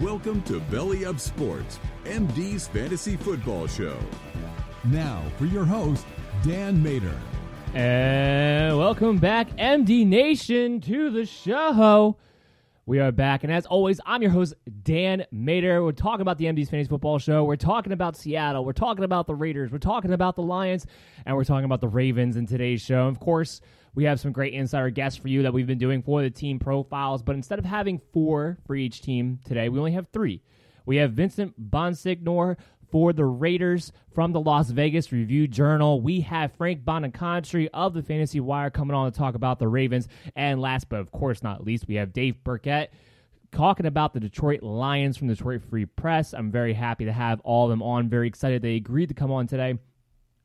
Welcome to Belly Up Sports, MD's Fantasy Football Show. Now for your host, Dan Mater. And welcome back, MD Nation, to the show. We are back, and as always, I'm your host, Dan Mater. We're talking about the MD's Fantasy Football Show. We're talking about Seattle. We're talking about the Raiders. We're talking about the Lions, and we're talking about the Ravens in today's show. And of course, we have some great insider guests for you that we've been doing for the team profiles. But instead of having four for each team today, we only have three. We have Vincent Bonsignore for the Raiders from the Las Vegas Review Journal. We have Frank Bonacontri of the Fantasy Wire coming on to talk about the Ravens. And last but of course not least, we have Dave Birkett talking about the Detroit Lions from the Detroit Free Press. I'm very happy to have all of them on. Very excited they agreed to come on today.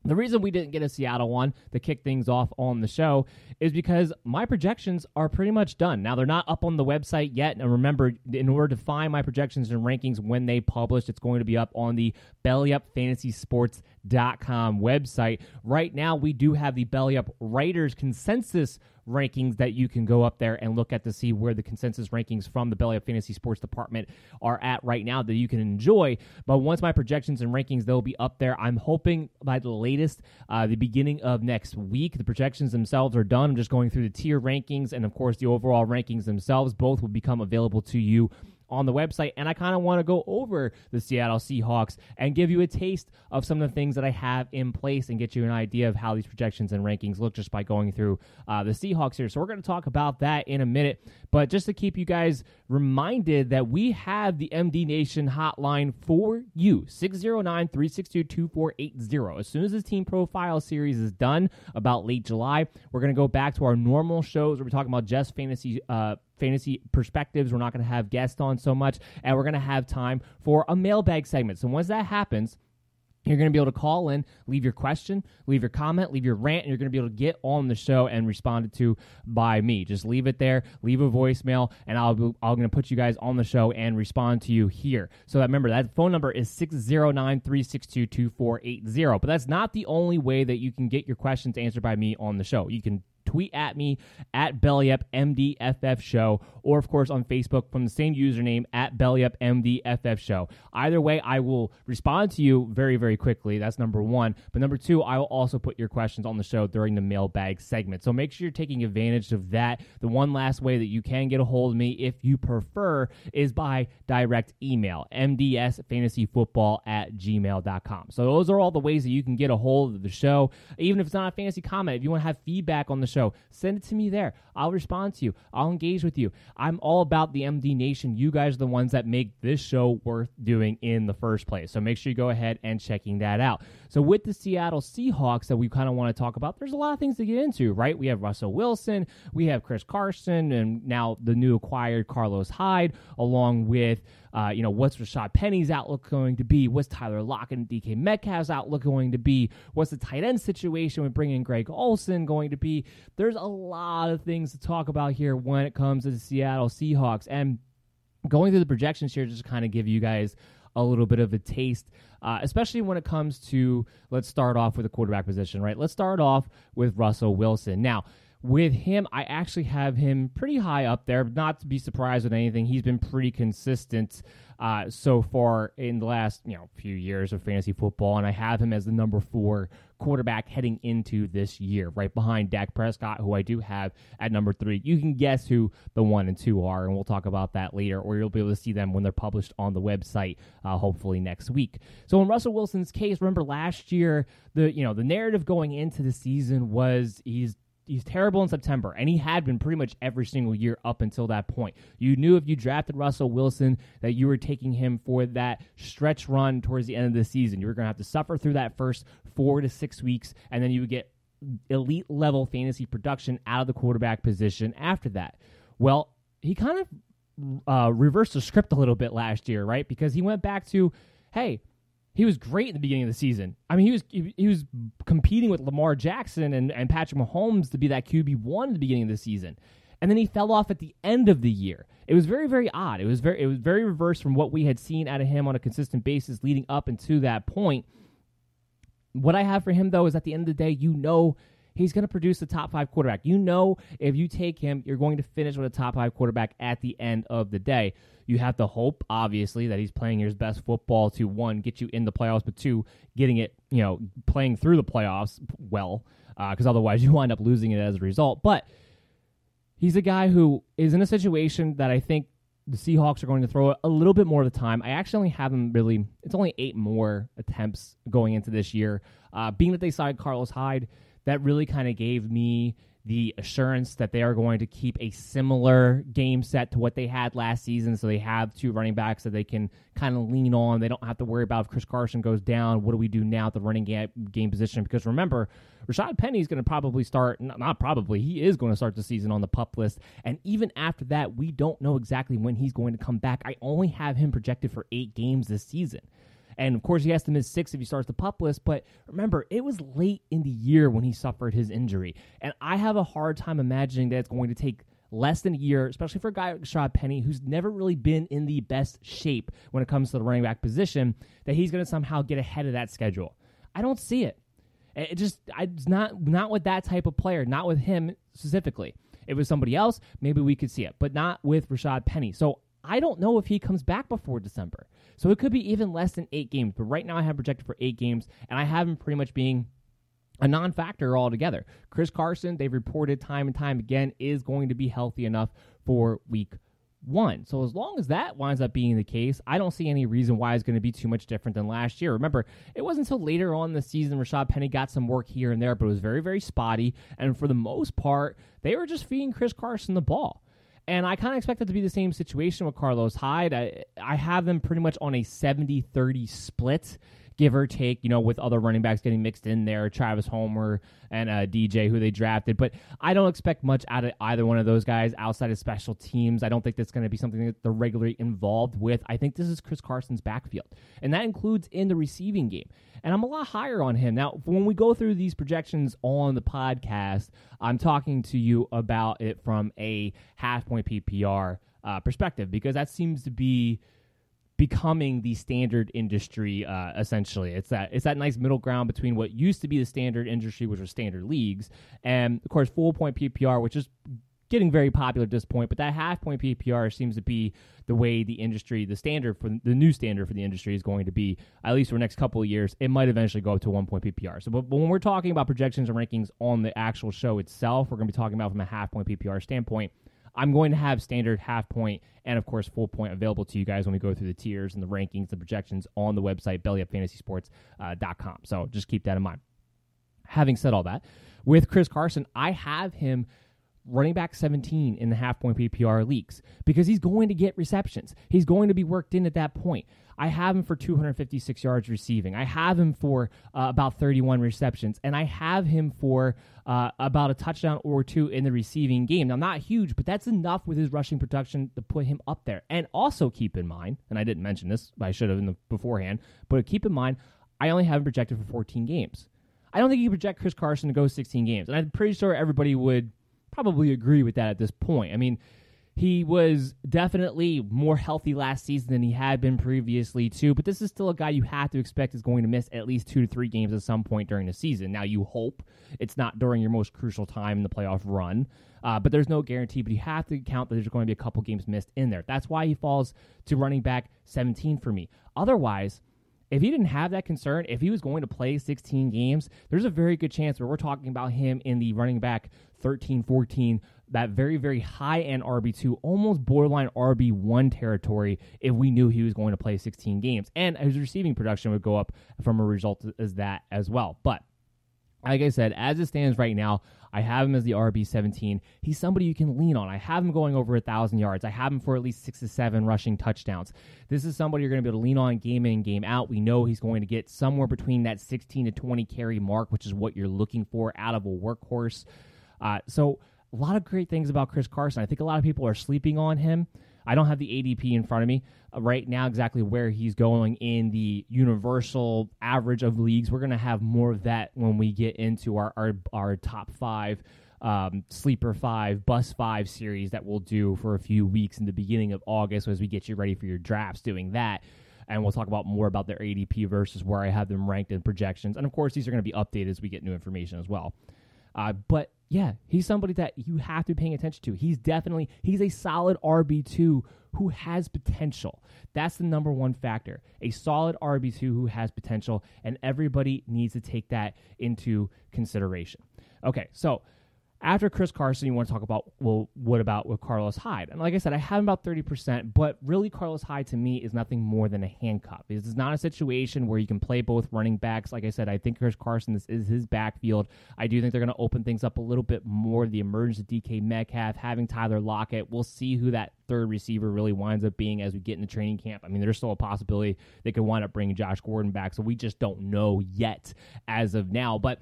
The reason we didn't get a Seattle one to kick things off on the show is because my projections are pretty much done. Now, they're not up on the website yet. And remember, in order to find my projections and rankings when they publish, it's going to be up on the bellyupfantasysports.com website. Right now, we do have the Belly Up Writers Consensus rankings that you can go up there and look at to see where the consensus rankings from the Belly Up Fantasy Sports Department are at right now that you can enjoy. But once my projections and rankings, they'll be up there. I'm hoping by the latest, uh, the beginning of next week, the projections themselves are done. I'm just going through the tier rankings and, of course, the overall rankings themselves. Both will become available to you on the website. And I kind of want to go over the Seattle Seahawks and give you a taste of some of the things that I have in place and get you an idea of how these projections and rankings look just by going through uh, the Seahawks here. So we're going to talk about that in a minute. But just to keep you guys reminded that we have the MD Nation hotline for you 609 362 2480. As soon as this team profile series is done about late July, we're going to go back to our normal shows where we're talking about just fantasy. Uh, fantasy perspectives. We're not going to have guests on so much, and we're going to have time for a mailbag segment. So once that happens, you're going to be able to call in, leave your question, leave your comment, leave your rant, and you're going to be able to get on the show and responded to by me. Just leave it there, leave a voicemail, and I'll be, I'm going to put you guys on the show and respond to you here. So that remember that phone number is 609-362-2480. But that's not the only way that you can get your questions answered by me on the show. You can tweet at me at BellyUpMDFF Show, or of course on Facebook from the same username at BellyUpMDFF Show. Either way, I will respond to you very, very quickly. That's number one. But number two, I will also put your questions on the show during the mailbag segment. So make sure you're taking advantage of that. The one last way that you can get a hold of me, if you prefer, is by direct email, mdsfantasyfootball at gmail.com. So those are all the ways that you can get a hold of the show. Even if it's not a fantasy comment, if you want to have feedback on the show, show, send it to me there. I'll respond to you. I'll engage with you. I'm all about the MD Nation. You guys are the ones that make this show worth doing in the first place. So make sure you go ahead and checking that out. So with the Seattle Seahawks that we kind of want to talk about, there's a lot of things to get into, right? We have Russell Wilson, we have Chris Carson, and now the new acquired Carlos Hyde, along with uh, you know, what's Rashad Penny's outlook going to be? What's Tyler Lockett and DK Metcalf's outlook going to be? What's the tight end situation with bringing Greg Olsen going to be? There's a lot of things to talk about here when it comes to the Seattle Seahawks. And going through the projections here, just kind of give you guys a little bit of a taste, uh, especially when it comes to let's start off with the quarterback position, right? Let's start off with Russell Wilson. Now, with him, I actually have him pretty high up there. Not to be surprised with anything, he's been pretty consistent uh, so far in the last you know few years of fantasy football, and I have him as the number four quarterback heading into this year, right behind Dak Prescott, who I do have at number three. You can guess who the one and two are, and we'll talk about that later, or you'll be able to see them when they're published on the website, uh, hopefully next week. So in Russell Wilson's case, remember last year the you know the narrative going into the season was he's he's terrible in September, and he had been pretty much every single year up until that point. You knew if you drafted Russell Wilson that you were taking him for that stretch run towards the end of the season. You were going to have to suffer through that first four to six weeks, and then you would get elite level fantasy production out of the quarterback position after that. Well, he kind of uh, reversed the script a little bit last year, right? Because he went back to, hey, he was great in the beginning of the season. I mean, he was he, he, was competing with Lamar Jackson and, and Patrick Mahomes to be that QB one at the beginning of the season, and then he fell off at the end of the year. It was very very odd. It was very it was very reversed from what we had seen out of him on a consistent basis leading up into that point. What I have for him though is at the end of the day, you know he's going to produce the top five quarterback. You know, if you take him, you're going to finish with a top five quarterback at the end of the day. You have to hope, obviously, that he's playing his best football to one, get you in the playoffs, but two, getting it, you know, playing through the playoffs well, because uh, otherwise you wind up losing it as a result. But he's a guy who is in a situation that I think the Seahawks are going to throw a little bit more of the time. I actually only have them really, it's only eight more attempts going into this year. Uh, being that they signed Carlos Hyde, that really kind of gave me the assurance that they are going to keep a similar game set to what they had last season. So they have two running backs that they can kind of lean on. They don't have to worry about if Chris Carson goes down. What do we do now at the running game, game position? Because remember, Rashad Penny is going to probably start, not probably, he is going to start the season on the pup list. And even after that, we don't know exactly when he's going to come back. I only have him projected for eight games this season. And of course, he has to miss six if he starts the pup list. But remember, it was late in the year when he suffered his injury. And I have a hard time imagining that it's going to take less than a year, especially for a guy like Rashad Penny, who's never really been in the best shape when it comes to the running back position, that he's going to somehow get ahead of that schedule. I don't see it. It just, I, it's not not with that type of player, not with him specifically. If it was somebody else, maybe we could see it, but not with Rashad Penny. So I don't know if he comes back before December. So it could be even less than eight games. But right now I have projected for eight games, and I have him pretty much being a non factor altogether. Chris Carson, they've reported time and time again, is going to be healthy enough for week one. So as long as that winds up being the case, I don't see any reason why it's going to be too much different than last year. Remember, it wasn't until later on the season Rashad Penny got some work here and there, but it was very, very spotty. And for the most part, they were just feeding Chris Carson the ball. And I kind of expect it to be the same situation with Carlos Hyde. I, I have them pretty much on a 70 30 split give or take, you know, with other running backs getting mixed in there, Travis Homer and uh, DJ, who they drafted. But I don't expect much out of either one of those guys outside of special teams. I don't think that's going to be something that they're regularly involved with. I think this is Chris Carson's backfield, and that includes in the receiving game. And I'm a lot higher on him. Now, when we go through these projections on the podcast, I'm talking to you about it from a half point PPR uh, perspective because that seems to be becoming the standard industry uh, essentially. It's that it's that nice middle ground between what used to be the standard industry which was standard leagues and of course full point ppr which is getting very popular at this point but that half point ppr seems to be the way the industry the standard for the new standard for the industry is going to be at least for the next couple of years. It might eventually go up to one point ppr so but, but when we're talking about projections and rankings on the actual show itself we're going to be talking about from a half point ppr standpoint I'm going to have standard half point and, of course, full point available to you guys when we go through the tiers and the rankings, the projections on the website, bellyupfantasysports.com. So just keep that in mind. Having said all that, With Chris Carson, I have him running back 17 in the half point PPR leagues because he's going to get receptions. He's going to be worked in at that point. I have him for 256 yards receiving. I have him for uh, about 31 receptions, and I have him for uh, about a touchdown or two in the receiving game. Now, not huge, but that's enough with his rushing production to put him up there. And also keep in mind, and I didn't mention this, I should have in the beforehand, but keep in mind, I only have him projected for 14 games. I don't think you project Chris Carson to go 16 games, and I'm pretty sure everybody would probably agree with that at this point. I mean, he was definitely more healthy last season than he had been previously, too. But this is still a guy you have to expect is going to miss at least two to three games at some point during the season. Now, you hope it's not during your most crucial time in the playoff run, uh, but there's no guarantee. But you have to count that there's going to be a couple games missed in there. That's why he falls to running back 17 for me. Otherwise, if he didn't have that concern, if he was going to play 16 games, there's a very good chance where we're talking about him in the running back 13, 14, that very, very high end RB2, almost borderline RB1 territory if we knew he was going to play 16 games. And his receiving production would go up from a result as that as well. But like I said, as it stands right now, I have him as the RB 17. He's somebody you can lean on. I have him going over a thousand yards. I have him for at least six to seven rushing touchdowns. This is somebody you're going to be able to lean on game in game out. We know he's going to get somewhere between that 16 to 20 carry mark, which is what you're looking for out of a workhorse. Uh, so a lot of great things about Chris Carson. I think a lot of people are sleeping on him. I don't have the ADP in front of me uh, right now exactly where he's going in the universal average of leagues. We're going to have more of that when we get into our our, our top five. Um, sleeper five, bus five series that we'll do for a few weeks in the beginning of August as we get you ready for your drafts. Doing that, and we'll talk about more about their ADP versus where I have them ranked in projections. And of course, these are going to be updated as we get new information as well. Uh, but yeah, he's somebody that you have to be paying attention to. He's definitely he's a solid RB two who has potential. That's the number one factor. A solid RB two who has potential, and everybody needs to take that into consideration. Okay, so after Chris Carson, you want to talk about, well, what about with Carlos Hyde? And like I said, I have about 30%, but really, Carlos Hyde to me is nothing more than a handcuff. This is not a situation where you can play both running backs. Like I said, I think Chris Carson, this is his backfield. I do think they're going to open things up a little bit more. The emergence of DK Metcalf, having Tyler Lockett, we'll see who that third receiver really winds up being as we get into training camp. I mean, there's still a possibility they could wind up bringing Josh Gordon back, so we just don't know yet as of now. But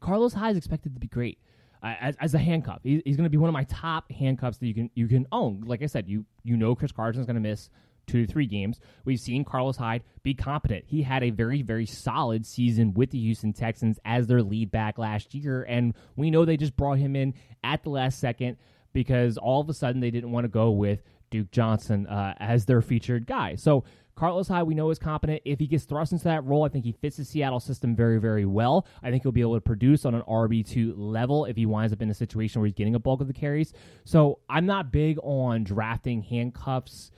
Carlos Hyde is expected to be great as, as a handcuff. He, he's going to be one of my top handcuffs that you can you can own. Like I said, you you know Chris Carson is going to miss two to three games. We've seen Carlos Hyde be competent. He had a very, very solid season with the Houston Texans as their lead back last year. And we know they just brought him in at the last second because all of a sudden they didn't want to go with Duke Johnson uh, as their featured guy. So Carlos Hyde, we know is competent. If he gets thrust into that role, I think he fits the Seattle system very, very well. I think he'll be able to produce on an RB2 level if he winds up in a situation where he's getting a bulk of the carries. So I'm not big on drafting handcuffs.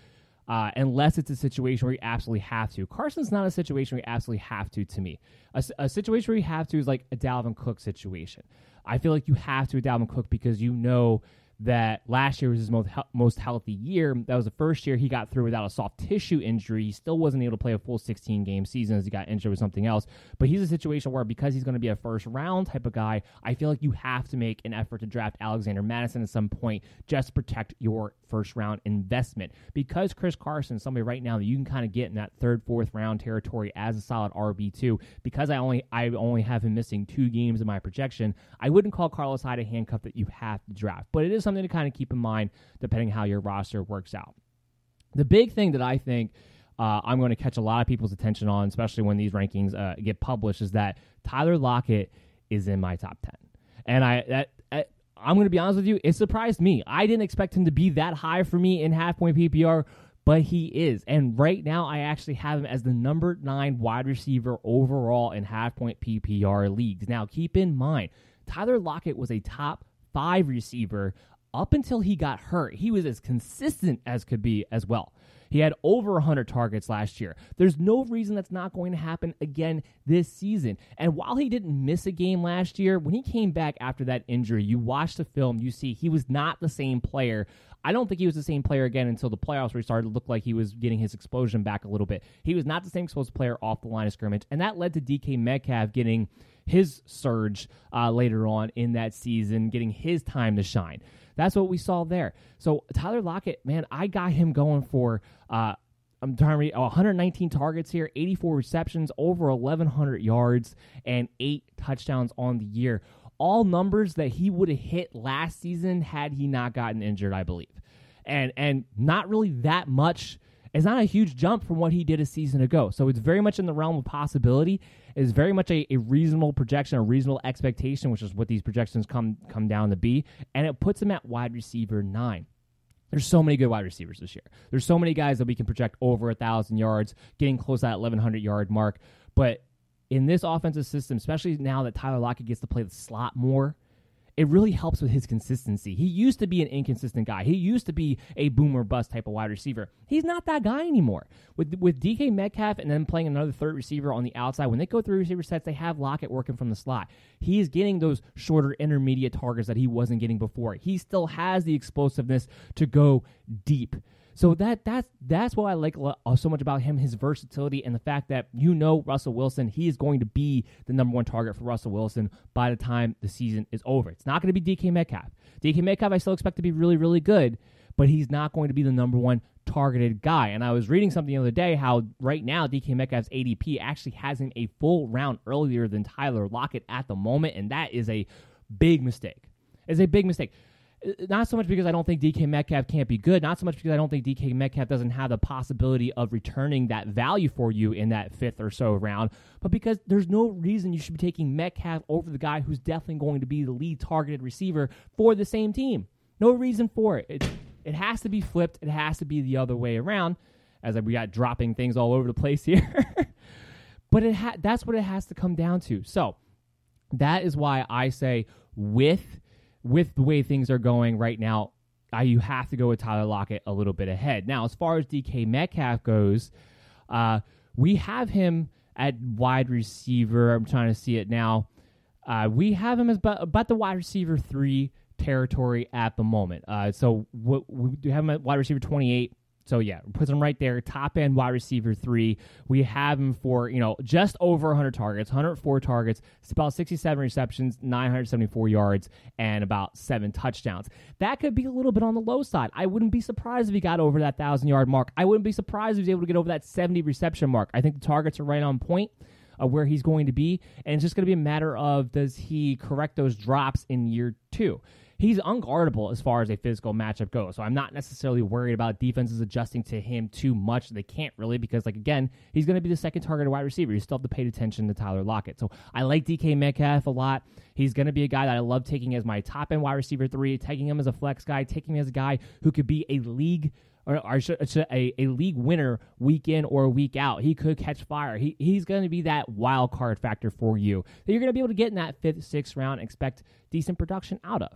Uh, unless it's a situation where you absolutely have to. Carson's not a situation where you absolutely have to, to me. A, a, situation where you have to is like a Dalvin Cook situation. I feel like you have to with Dalvin Cook because you know that last year was his most most healthy year. That was the first year he got through without a soft tissue injury. He still wasn't able to play a full 16 game season as he got injured with something else. But he's a situation where because he's going to be a first round type of guy, I feel like you have to make an effort to draft Alexander Mattison at some point just to protect your first round investment. Because Chris Carson is somebody right now that you can kind of get in that third, fourth round territory as a solid RB two. Because I only I only have him missing two games in my projection, I wouldn't call Carlos Hyde a handcuff that you have to draft. But it is something to kind of keep in mind depending how your roster works out. The big thing that I think uh, I'm going to catch a lot of people's attention on, especially when these rankings uh, get published, is that Tyler Lockett is in my top ten, and I that. I'm going to be honest with you, it surprised me. I didn't expect him to be that high for me in half point PPR, but he is. And right now, I actually have him as the number nine wide receiver overall in half point PPR leagues. Now, keep in mind, Tyler Lockett was a top five receiver up until he got hurt, he was as consistent as could be as well. He had over 100 targets last year. There's no reason that's not going to happen again this season. And while he didn't miss a game last year, when he came back after that injury, you watch the film, you see he was not the same player I don't think he was the same player again until the playoffs where he started to look like he was getting his explosion back a little bit. He was not the same explosive player off the line of scrimmage, and that led to DK Metcalf getting his surge uh, later on in that season, getting his time to shine. That's what we saw there. So Tyler Lockett, man, I got him going for. Uh, I'm trying to read 119 targets here, 84 receptions, over 1,100 yards, and eight touchdowns on the year. All numbers that he would have hit last season had he not gotten injured, I believe. And and not really that much. It's not a huge jump from what he did a season ago. So it's very much in the realm of possibility. It's very much a, a reasonable projection, a reasonable expectation, which is what these projections come come down to be. And it puts him at wide receiver nine. There's so many good wide receivers this year. There's so many guys that we can project over a thousand yards, getting close to that 1100 yard mark. But in this offensive system, especially now that Tyler Lockett gets to play the slot more, it really helps with his consistency. He used to be an inconsistent guy. He used to be a boomer bust type of wide receiver. He's not that guy anymore. With with DK Metcalf and then playing another third receiver on the outside, when they go through receiver sets, they have Lockett working from the slot. He is getting those shorter intermediate targets that he wasn't getting before. He still has the explosiveness to go deep. So that that's that's what I like uh, so much about him, his versatility, and the fact that you know Russell Wilson, he is going to be the number one target for Russell Wilson by the time the season is over. It's not going to be DK Metcalf. DK Metcalf, I still expect to be really, really good, but he's not going to be the number one targeted guy. And I was reading something the other day how right now DK Metcalf's ADP actually has him a full round earlier than Tyler Lockett at the moment, and that is a big mistake. It's a big mistake Uh, not so much because I don't think DK Metcalf can't be good, not so much because I don't think DK Metcalf doesn't have the possibility of returning that value for you in that fifth or so round, but because there's no reason you should be taking Metcalf over the guy who's definitely going to be the lead targeted receiver for the same team. No reason for it. It, it has to be flipped. It has to be the other way around, as we got dropping things all over the place here. but it ha- that's what it has to come down to. So that is why I say with – with the way things are going right now, uh, you have to go with Tyler Lockett a little bit ahead. Now, as far as DK Metcalf goes, uh, we have him at wide receiver. I'm trying to see it now. Uh, we have him as about, about, the wide receiver three territory at the moment. Uh, so what, we do have him at wide receiver 28. So yeah, puts him right there, top end wide receiver three. We have him for you know just over 100 targets, 104 targets, it's about 67 receptions, 974 yards, and about seven touchdowns. That could be a little bit on the low side. I wouldn't be surprised if he got over that thousand yard mark. I wouldn't be surprised if he was able to get over that 70 reception mark. I think the targets are right on point of where he's going to be, and it's just going to be a matter of does he correct those drops in year two he's unguardable as far as a physical matchup goes. So I'm not necessarily worried about defenses adjusting to him too much. They can't really because, like again, he's going to be the second targeted wide receiver. You still have to pay attention to Tyler Lockett. So I like DK Metcalf a lot. He's going to be a guy that I love taking as my top end wide receiver three, taking him as a flex guy, taking him as a guy who could be a league or, or a, a league winner week in or week out. He could catch fire. He, he's going to be that wild card factor for you that you're going to be able to get in that fifth, sixth round, expect decent production out of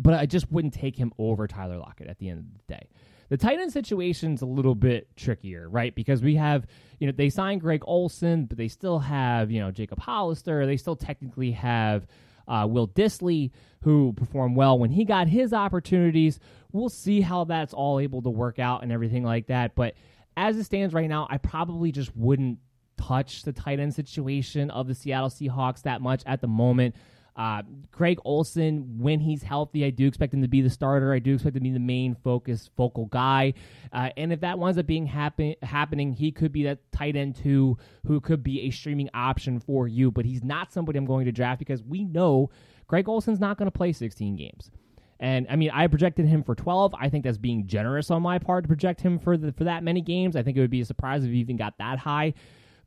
but I just wouldn't take him over Tyler Lockett at the end of the day. The tight end situation's a little bit trickier, right? Because we have, you know, they signed Greg Olsen, but they still have, you know, Jacob Hollister. They still technically have uh, Will Dissly, who performed well when he got his opportunities. We'll see how that's all able to work out and everything like that. But as it stands right now, I probably just wouldn't touch the tight end situation of the Seattle Seahawks that much at the moment. Uh, Greg Olsen, when he's healthy, I do expect him to be the starter. I do expect him to be the main focus, focal guy. Uh, and if that winds up being happen- happening, he could be that tight end too, who could be a streaming option for you. But he's not somebody I'm going to draft because we know Craig Olsen's not going to play 16 games. And I mean, I projected him for 12. I think that's being generous on my part to project him for the, for that many games. I think it would be a surprise if he even got that high.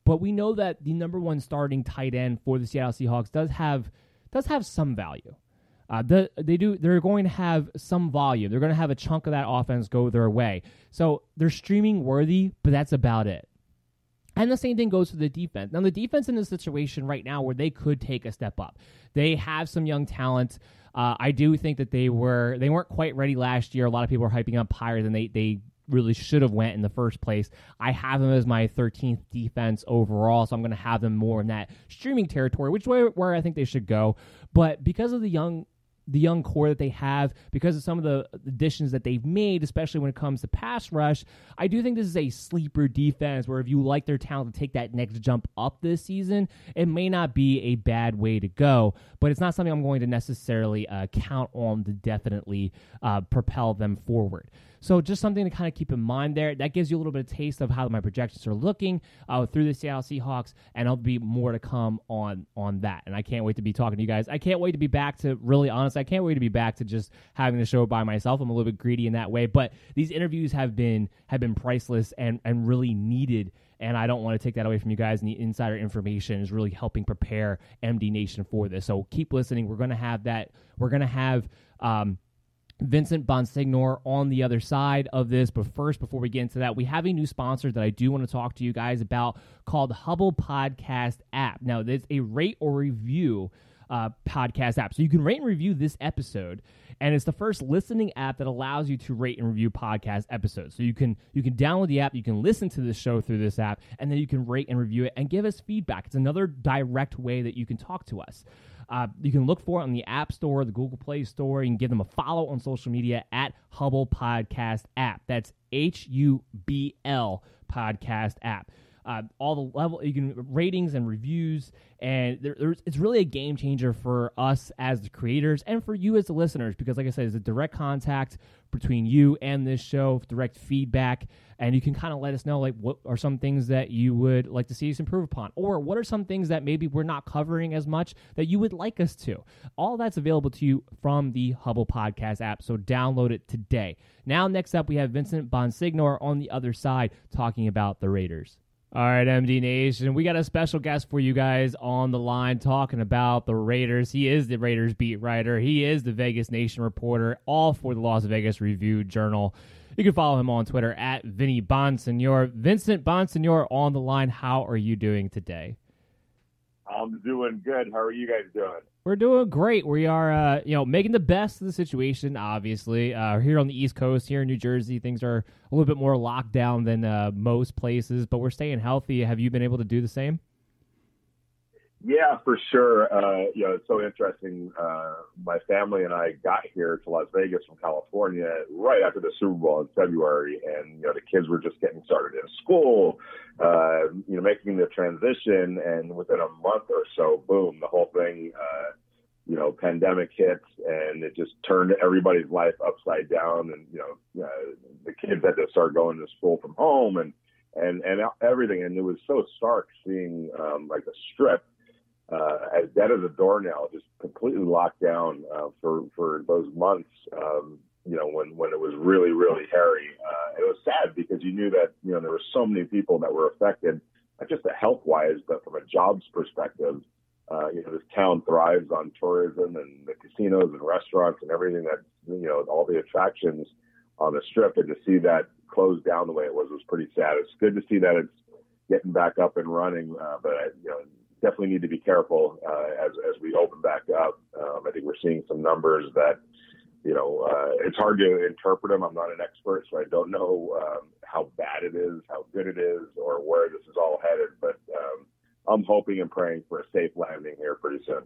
But we know that the number one starting tight end for the Seattle Seahawks does have does have some value. Uh, the, they do. They're going to have some volume. They're going to have a chunk of that offense go their way. So they're streaming worthy, but that's about it. And the same thing goes for the defense. Now the defense in a situation right now where they could take a step up. They have some young talent. Uh, I do think that they were they weren't quite ready last year. A lot of people are hyping up higher than they they really should have went in the first place. I have them as my 13th defense overall, so I'm going to have them more in that streaming territory, which way where I think they should go. But because of the young the young core that they have, because of some of the additions that they've made, especially when it comes to pass rush, I do think this is a sleeper defense where if you like their talent to take that next jump up this season, it may not be a bad way to go. But it's not something I'm going to necessarily uh, count on to definitely uh, propel them forward. So just something to kind of keep in mind there. That gives you a little bit of taste of how my projections are looking uh, through the Seattle Seahawks, and there'll be more to come on on that. And I can't wait to be talking to you guys. I can't wait to be back to really honest. I can't wait to be back to just having the show by myself. I'm a little bit greedy in that way, but these interviews have been have been priceless and and really needed and I don't want to take that away from you guys. And the insider information is really helping prepare MD Nation for this. So keep listening. We're going to have that. We're going to have um, Vincent Bonsignore on the other side of this. But first, before we get into that, we have a new sponsor that I do want to talk to you guys about called Hubble Podcast App. Now, there's a rate or review uh, podcast app. So you can rate and review this episode. And it's the first listening app that allows you to rate and review podcast episodes. So you can you can download the app, you can listen to the show through this app, and then you can rate and review it and give us feedback. It's another direct way that you can talk to us. Uh, you can look for it on the App Store, the Google Play Store. You can give them a follow on social media at Hubble Podcast App. That's H U B L Podcast App. Uh, all the level you can ratings and reviews and there, it's really a game changer for us as the creators and for you as the listeners because like i said it's a direct contact between you and this show direct feedback and you can kind of let us know like what are some things that you would like to see us improve upon or what are some things that maybe we're not covering as much that you would like us to. All that's available to you from the hubble podcast app so download it today. Now next up we have vincent Bonsignore on the other side talking about the raiders all right, MD Nation. We got a special guest for you guys on the line talking about the Raiders. He is the Raiders beat writer. He is the Vegas Nation reporter, all for the Las Vegas Review Journal. You can follow him on Twitter at Vinny Bonsignore. Vincent Bonsignore on the line. How are you doing today? I'm doing good. How are you guys doing? We're doing great. We are, uh, you know, making the best of the situation. Obviously, uh, here on the East Coast, here in New Jersey, things are a little bit more locked down than uh, most places, but we're staying healthy. Have you been able to do the same? Yeah, for sure. Uh, you know, it's so interesting. Uh, my family and I got here to Las Vegas from California right after the Super Bowl in February, and you know, the kids were just getting started in school. Uh, you know, making the transition, and within a month or so, boom, the whole thing. Uh, you know, pandemic hits, and it just turned everybody's life upside down. And you know, uh, the kids had to start going to school from home, and and and everything. And it was so stark seeing um, like the strip uh, as dead as a doornail, just completely locked down uh, for for those months. Um, you know, when when it was really really hairy, uh, it was sad because you knew that you know there were so many people that were affected, not just health wise, but from a jobs perspective. Uh, you know, this town thrives on tourism and the casinos and restaurants and everything that you know, all the attractions on the strip, and to see that closed down the way it was was pretty sad. It's good to see that it's getting back up and running, uh, but you know, definitely need to be careful uh, as as we open back up. Um, I think we're seeing some numbers that you know uh, it's hard to interpret them. I'm not an expert, so I don't know um, how bad it is, how good it is, or where this is all headed. But um, I'm hoping and praying for a safe landing here pretty soon.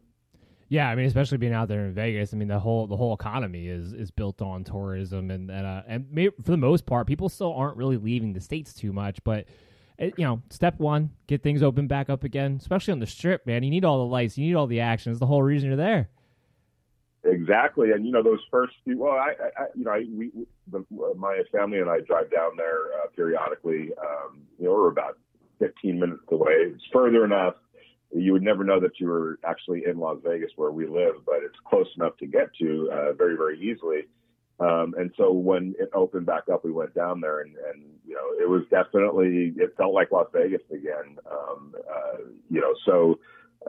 Yeah, I mean, especially being out there in Vegas. I mean, the whole the whole economy is is built on tourism, and and, uh, and for the most part, people still aren't really leaving the states too much, but you know, step one, get things open back up again, especially on the strip, man. You need all the lights, you need all the action. It's the whole reason you're there. Exactly, and you know those first few. Well, I, I you know, I, we, the, my family and I drive down there uh, periodically. Um, you know, we're about 15 minutes away. It's further enough. You would never know that you were actually in Las Vegas where we live, but it's close enough to get to uh, very, very easily. Um, and so when it opened back up, we went down there, and, and you know, it was definitely it felt like Las Vegas again. Um, uh, you know, so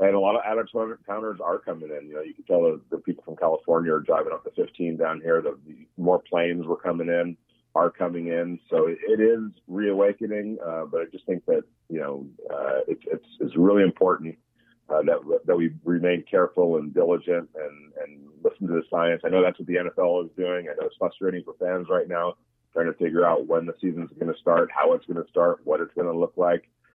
and a lot of out of towners are coming in. You know, you can tell the, the people from California are driving up the 15 down here. The, the more planes were coming in, are coming in. So it, is reawakening. Uh, but I just think that you know, uh, it's it's really important uh, that that we remain careful and diligent and and listen to the science. I know that's what the NFL is doing. I know it's frustrating for fans right now, trying to figure out when the season's going to start, how it's going to start, what it's going to look like.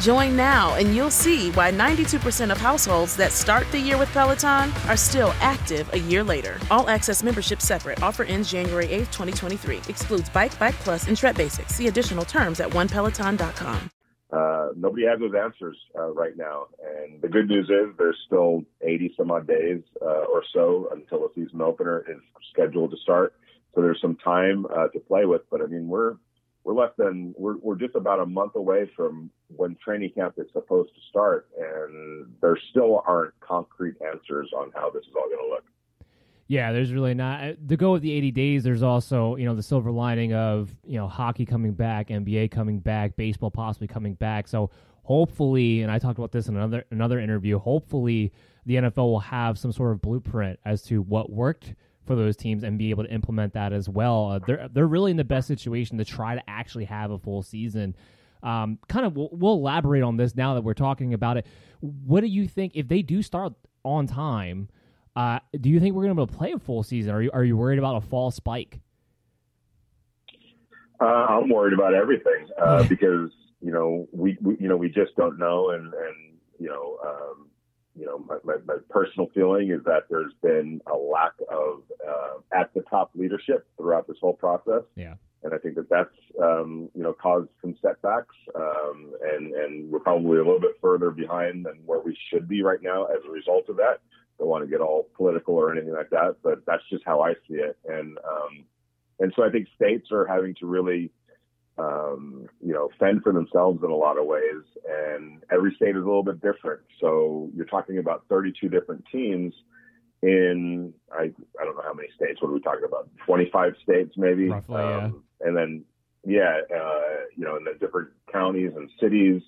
Join now and you'll see why 92% of households that start the year with Peloton are still active a year later. All access membership separate. Offer ends January 8th, 2023. Excludes Bike, Bike Plus, and Tread Basics. See additional terms at onepeloton.com. Uh, nobody has those answers uh, right now. And the good news is there's still 80 some odd days uh, or so until the season opener is scheduled to start. So there's some time uh, to play with. But I mean, we're we're less than we're we're just about a month away from when training camp is supposed to start, and there still aren't concrete answers on how this is all going to look. Yeah, there's really not uh, to go with the 80 days. There's also you know the silver lining of you know hockey coming back, NBA coming back, baseball possibly coming back. So hopefully, and I talked about this in another another interview. Hopefully, the NFL will have some sort of blueprint as to what worked for those teams and be able to implement that as well. Uh, they're they're really in the best situation to try to actually have a full season. Um, kind of, we'll, we'll elaborate on this now that we're talking about it. What do you think if they do start on time? Uh, do you think we're going to be able to play a full season? Are you are you worried about a fall spike? Uh, I'm worried about everything uh, because you know we, we, you know we just don't know, and and you know um, you know, my, my, my, personal feeling is that there's been a lack of uh, at the top leadership throughout this whole process. Yeah. And I think that that's, um, you know, caused some setbacks. Um, and, and we're probably a little bit further behind than where we should be right now as a result of that. Don't want to get all political or anything like that, but that's just how I see it. And, um, and so I think states are having to really, um, you know, fend for themselves in a lot of ways. And every state is a little bit different. So you're talking about 32 different teams in, I, I don't know how many states. What are we talking about? 25 states, maybe. Roughly, um, yeah. And then, yeah, uh, you know, in the different counties and cities.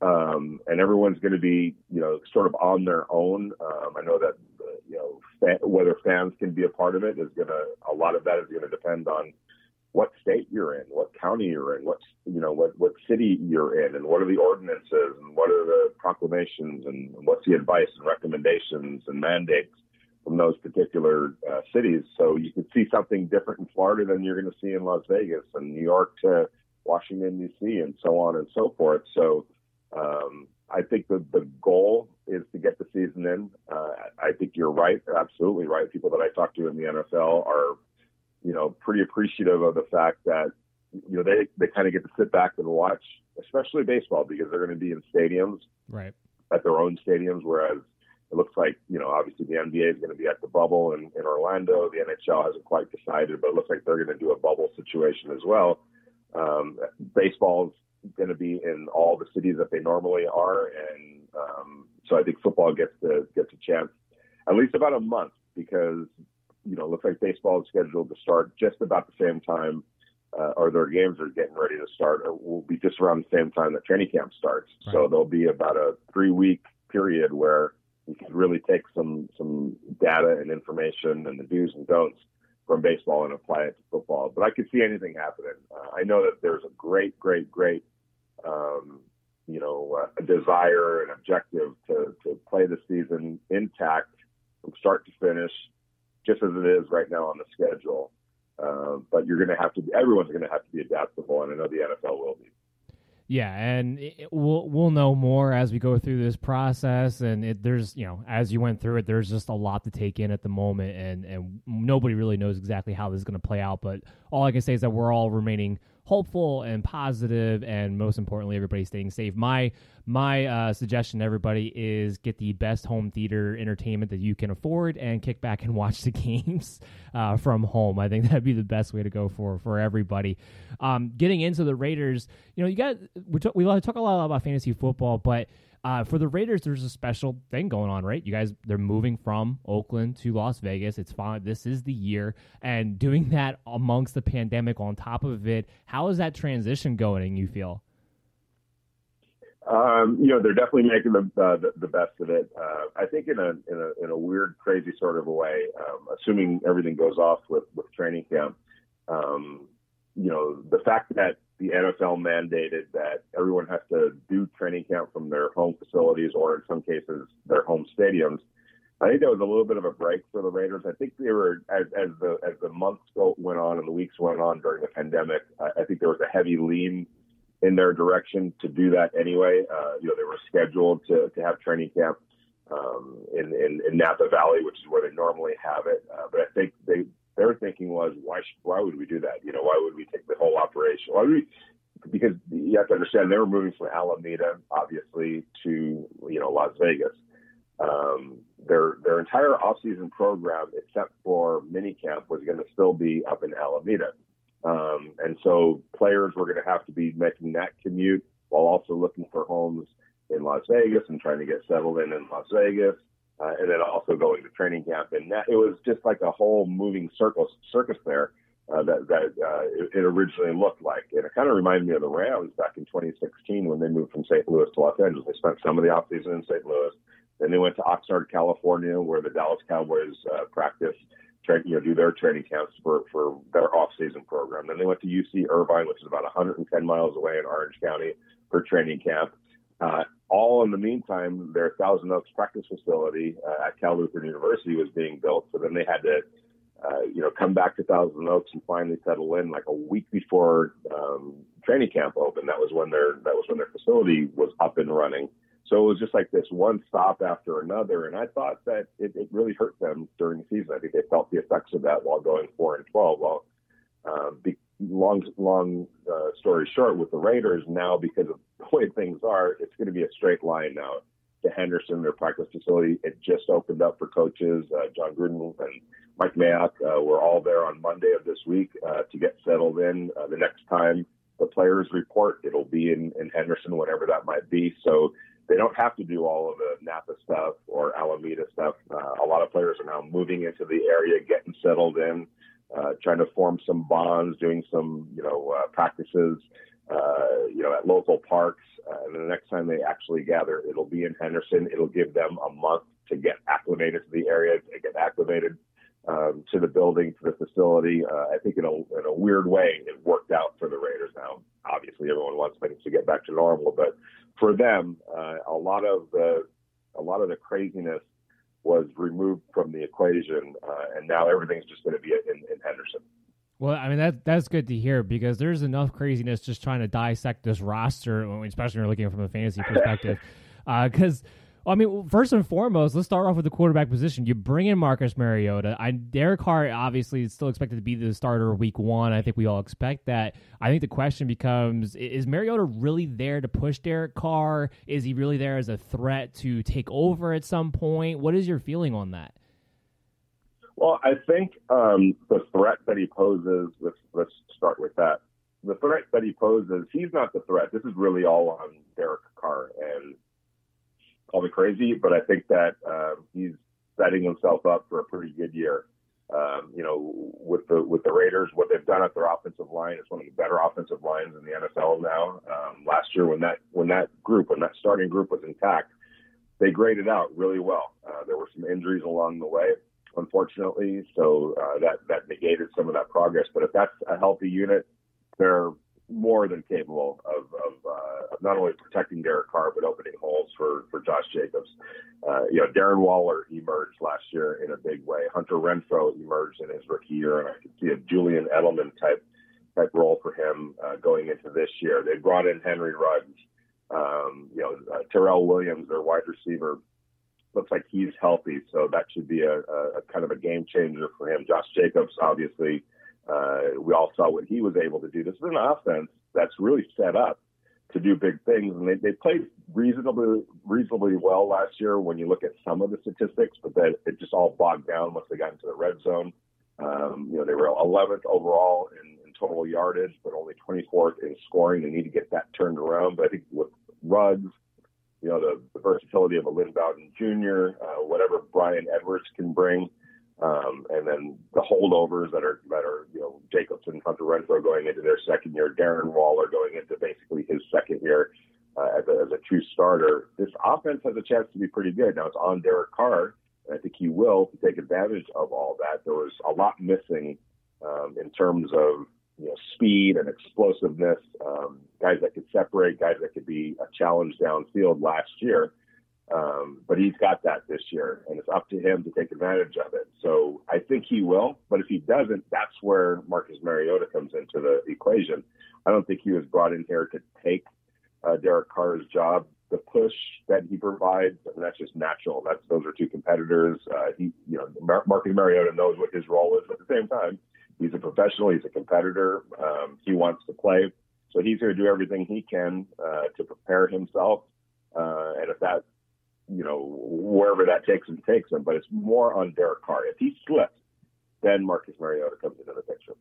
Um, and everyone's going to be, you know, sort of on their own. Um, I know that, uh, you know, fa- whether fans can be a part of it is going to, a lot of that is going to depend on what state you're in, what county you're in, what you know, what what city you're in, and what are the ordinances, and what are the proclamations, and what's the advice and recommendations and mandates from those particular uh, cities. So you can see something different in Florida than you're going to see in Las Vegas, and New York to Washington D.C., and so on and so forth. So um, I think the the goal is to get the season in. Uh, I think you're right, absolutely right. People that I talk to in the NFL are you know, pretty appreciative of the fact that, you know, they, they kind of get to sit back and watch, especially baseball, because they're going to be in stadiums, right, at their own stadiums. Whereas it looks like, you know, obviously the NBA is going to be at the bubble in, in Orlando. The NHL hasn't quite decided, but it looks like they're going to do a bubble situation as well. Um, baseball's going to be in all the cities that they normally are, and um, so I think football gets to gets a chance at least about a month because you know, looks like baseball is scheduled to start just about the same time, uh, or their games are getting ready to start, or will be just around the same time that training camp starts. Right. So there'll be about a three week period where you can really take some some data and information and the do's and don'ts from baseball and apply it to football. But I could see anything happening. Uh, I know that there's a great, great, great, um, you know, uh, a desire and objective to to play the season intact from start to finish just as it is right now on the schedule. Uh, but you're going to have to. Be, everyone's going to have to be adaptable, and I know the NFL will be. Yeah, and it, we'll we'll know more as we go through this process. And it, there's you know as you went through it, there's just a lot to take in at the moment, and and nobody really knows exactly how this is going to play out. But all I can say is that we're all remaining hopeful and positive, and most importantly, everybody staying safe. My my uh, suggestion to everybody is get the best home theater entertainment that you can afford and kick back and watch the games uh, from home. I think that'd be the best way to go for for everybody. Um, getting into the Raiders, you know, you got we talk, we talk a lot about fantasy football, but uh, for the Raiders, there's a special thing going on, right? You guys, they're moving from Oakland to Las Vegas. It's fine. This is the year, and doing that amongst the pandemic on top of it, how is that transition going? You feel? Um, you know, they're definitely making the uh, the, the, best of it. Uh, I think in a, in a in a weird, crazy sort of a way. Um, assuming everything goes off with with training camp, um, you know, the fact that the NFL mandated that everyone has to do training camp from their home facilities or in some cases their home stadiums. I think that was a little bit of a break for the Raiders. I think they were as, as the as the months went on and the weeks went on during the pandemic. I, I think there was a heavy lean in their direction to do that anyway. Uh, you know, they were scheduled to, to have training camp um, in, in, in Napa Valley, which is where they normally have it. Uh, but I think they their thinking was, why should, why would we do that? You know, why would we take the whole operation? Why would we? Because you have to understand they were moving from Alameda, obviously, to you know Las Vegas. Um, their their entire off-season program, except for minicamp, was going to still be up in Alameda. Um, and so players were going to have to be making that commute while also looking for homes in Las Vegas and trying to get settled in in Las Vegas, uh, and then also going to training camp. And that, it was just like a whole moving circus circus there uh, that that uh, it, it originally looked like. And it kind of reminded me of the Rams back in 2016 when they moved from St. Louis to Los Angeles. They spent some of the offseason in St. Louis. Then they went to Oxnard, California, where the Dallas Cowboys uh, practiced train, you know, do their training camps for, for their off-season program. Then they went to UC Irvine, which is about 110 miles away in Orange County for training camp. Uh, all in the meantime, their Thousand Oaks practice facility uh, at Cal Lutheran University was being built. So then they had to, uh, you know, come back to Thousand Oaks and finally settle in like a week before um, training camp opened. That was when their that was when their facility was up and running. So it was just like this one stop after another. And I thought that it, it really hurt them during the season. I think they felt the effects of that while going four and 12. Well, um, be, long, long uh, story short, with the Raiders now, because of the way things are, it's going to be a straight line now to Henderson, their practice facility. It just opened up for coaches. Uh, Jon Gruden and Mike Mayock uh, were all there on Monday of this week uh, to get settled in. Uh, the next time the players report, it'll be in, in Henderson, whatever that might be. So they don't have to do all of the Napa stuff or Alameda stuff. Uh, a lot of players are now moving into the area, getting settled in, uh, trying to form some bonds, doing some, you know, uh, practices, uh, you know, at local parks. Uh, and the next time they actually gather, it'll be in Henderson. It'll give them a month to get acclimated to the area, to get acclimated um, to the building, to the facility. Uh, I think in a, in a weird way, it worked out for the Raiders. Now, obviously, everyone wants things to get back to normal, but for them, uh, a lot of the a lot of the craziness was removed from the equation, uh, and now everything's just going to be in, in Henderson. Well, I mean that that's good to hear because there's enough craziness just trying to dissect this roster, especially when you're looking from a fantasy perspective. Because uh, I mean, first and foremost, let's start off with the quarterback position. You bring in Marcus Mariota. I, Derek Carr obviously is still expected to be the starter week one. I think we all expect that. I think the question becomes: Is Mariota really there to push Derek Carr? Is he really there as a threat to take over at some point? What is your feeling on that? Well, I think um, the threat that he poses. Let's let's start with that. The threat that he poses. He's not the threat. This is really all on Derek Carr and call me crazy, but I think that uh, he's setting himself up for a pretty good year. Um, you know, with the with the Raiders, what they've done at their offensive line is one of the better offensive lines in the NFL now. Um, last year, when that when that group, when that starting group was intact, they graded out really well. Uh, there were some injuries along the way, unfortunately, so uh, that that negated some of that progress. But if that's a healthy unit, they're more than capable of, of, uh, of, not only protecting Derek Carr but opening holes for for Josh Jacobs. Uh, you know, Darren Waller emerged last year in a big way. Hunter Renfrow emerged in his rookie year, and I could see a Julian Edelman type type role for him uh, going into this year. They brought in Henry Ruggs. Um, you know, uh, Tyrell Williams, their wide receiver, looks like he's healthy, so that should be a, a, a kind of a game changer for him. Josh Jacobs, obviously uh, we all saw what he was able to do. This is an offense that's really set up to do big things, and they, they played reasonably reasonably well last year when you look at some of the statistics, but then it just all bogged down once they got into the red zone. Um, you know, they were 11th overall in, in total yardage, but only 24th in scoring. They need to get that turned around. But I think with Ruggs, you know, the, the versatility of a Lynn Bowden Jr., uh, whatever Bryan Edwards can bring, um, and then the holdovers that are that are you know Jacobson, Hunter Renfrow going into their second year, Darren Waller going into basically his second year uh, as, a, as a true starter. This offense has a chance to be pretty good. Now it's on Derek Carr, and I think he will to take advantage of all that. There was a lot missing um, in terms of you know speed and explosiveness, um, guys that could separate, guys that could be a challenge downfield last year. Um, but he's got that this year, and it's up to him to take advantage of it. So I think he will. But if he doesn't, that's where Marcus Mariota comes into the equation. I don't think he was brought in here to take uh, Derek Carr's job. The push that he provides, and that's just natural. That's those are two competitors. Uh, he, you know, Mar- Marcus Mariota knows what his role is. But at the same time, he's a professional. He's a competitor. Um, he wants to play, so he's going to do everything he can uh, to prepare himself. Uh, and if that you know, wherever that takes him, takes him. But it's more on Derek Carr. If he slips, then Marcus Mariota comes into the picture.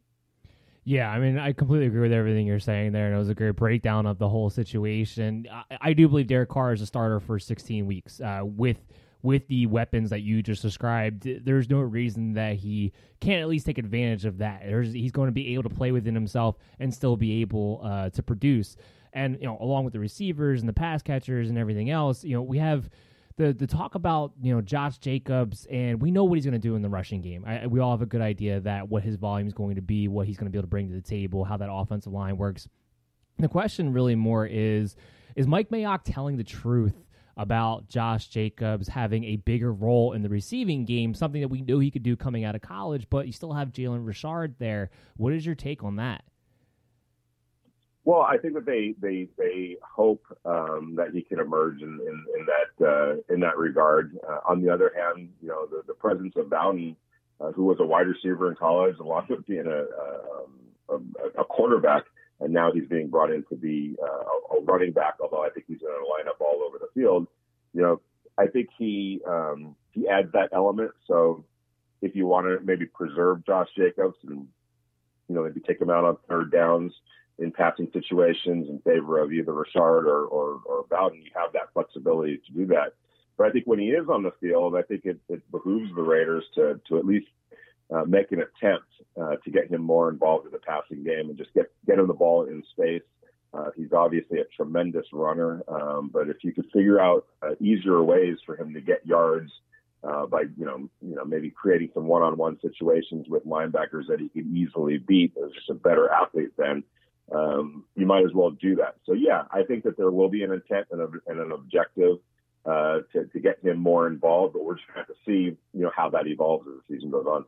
Yeah, I mean, I completely agree with everything you're saying there, and it was a great breakdown of the whole situation. I, I do believe Derek Carr is a starter for 16 weeks uh, with with the weapons that you just described. There's no reason that he can't at least take advantage of that. There's, he's going to be able to play within himself and still be able uh, to produce. And you know, along with the receivers and the pass catchers and everything else, you know, we have the the talk about you know Josh Jacobs, and we know what he's going to do in the rushing game. I, we all have a good idea that what his volume is going to be, what he's going to be able to bring to the table, how that offensive line works. The question really more is is Mike Mayock telling the truth about Josh Jacobs having a bigger role in the receiving game, something that we knew he could do coming out of college, but you still have Jalen Richard there. What is your take on that? Well, I think that they they they hope um, that he can emerge in in, in that uh, in that regard. Uh, on the other hand, you know the, the presence of Bowden, uh, who was a wide receiver in college, along with being a, a, a, a quarterback, and now he's being brought in to be uh, a running back. Although I think he's going to line up all over the field. You know, I think he um, he adds that element. So if you want to maybe preserve Josh Jacobs and you know maybe take him out on third downs in passing situations in favor of either Richard or, or, or Bowden, you have that flexibility to do that. But I think when he is on the field, I think it, it behooves the Raiders to, to at least uh, make an attempt uh, to get him more involved in the passing game and just get, get him the ball in space. Uh, he's obviously a tremendous runner, um, but if you could figure out uh, easier ways for him to get yards uh, by you know you know maybe creating some one-on-one situations with linebackers that he could easily beat as just a better athlete, then um, you might as well do that. So yeah, I think that there will be an intent and, a, and an objective uh, to, to get him more involved, but we're just going to have to see, you know, how that evolves as the season goes on.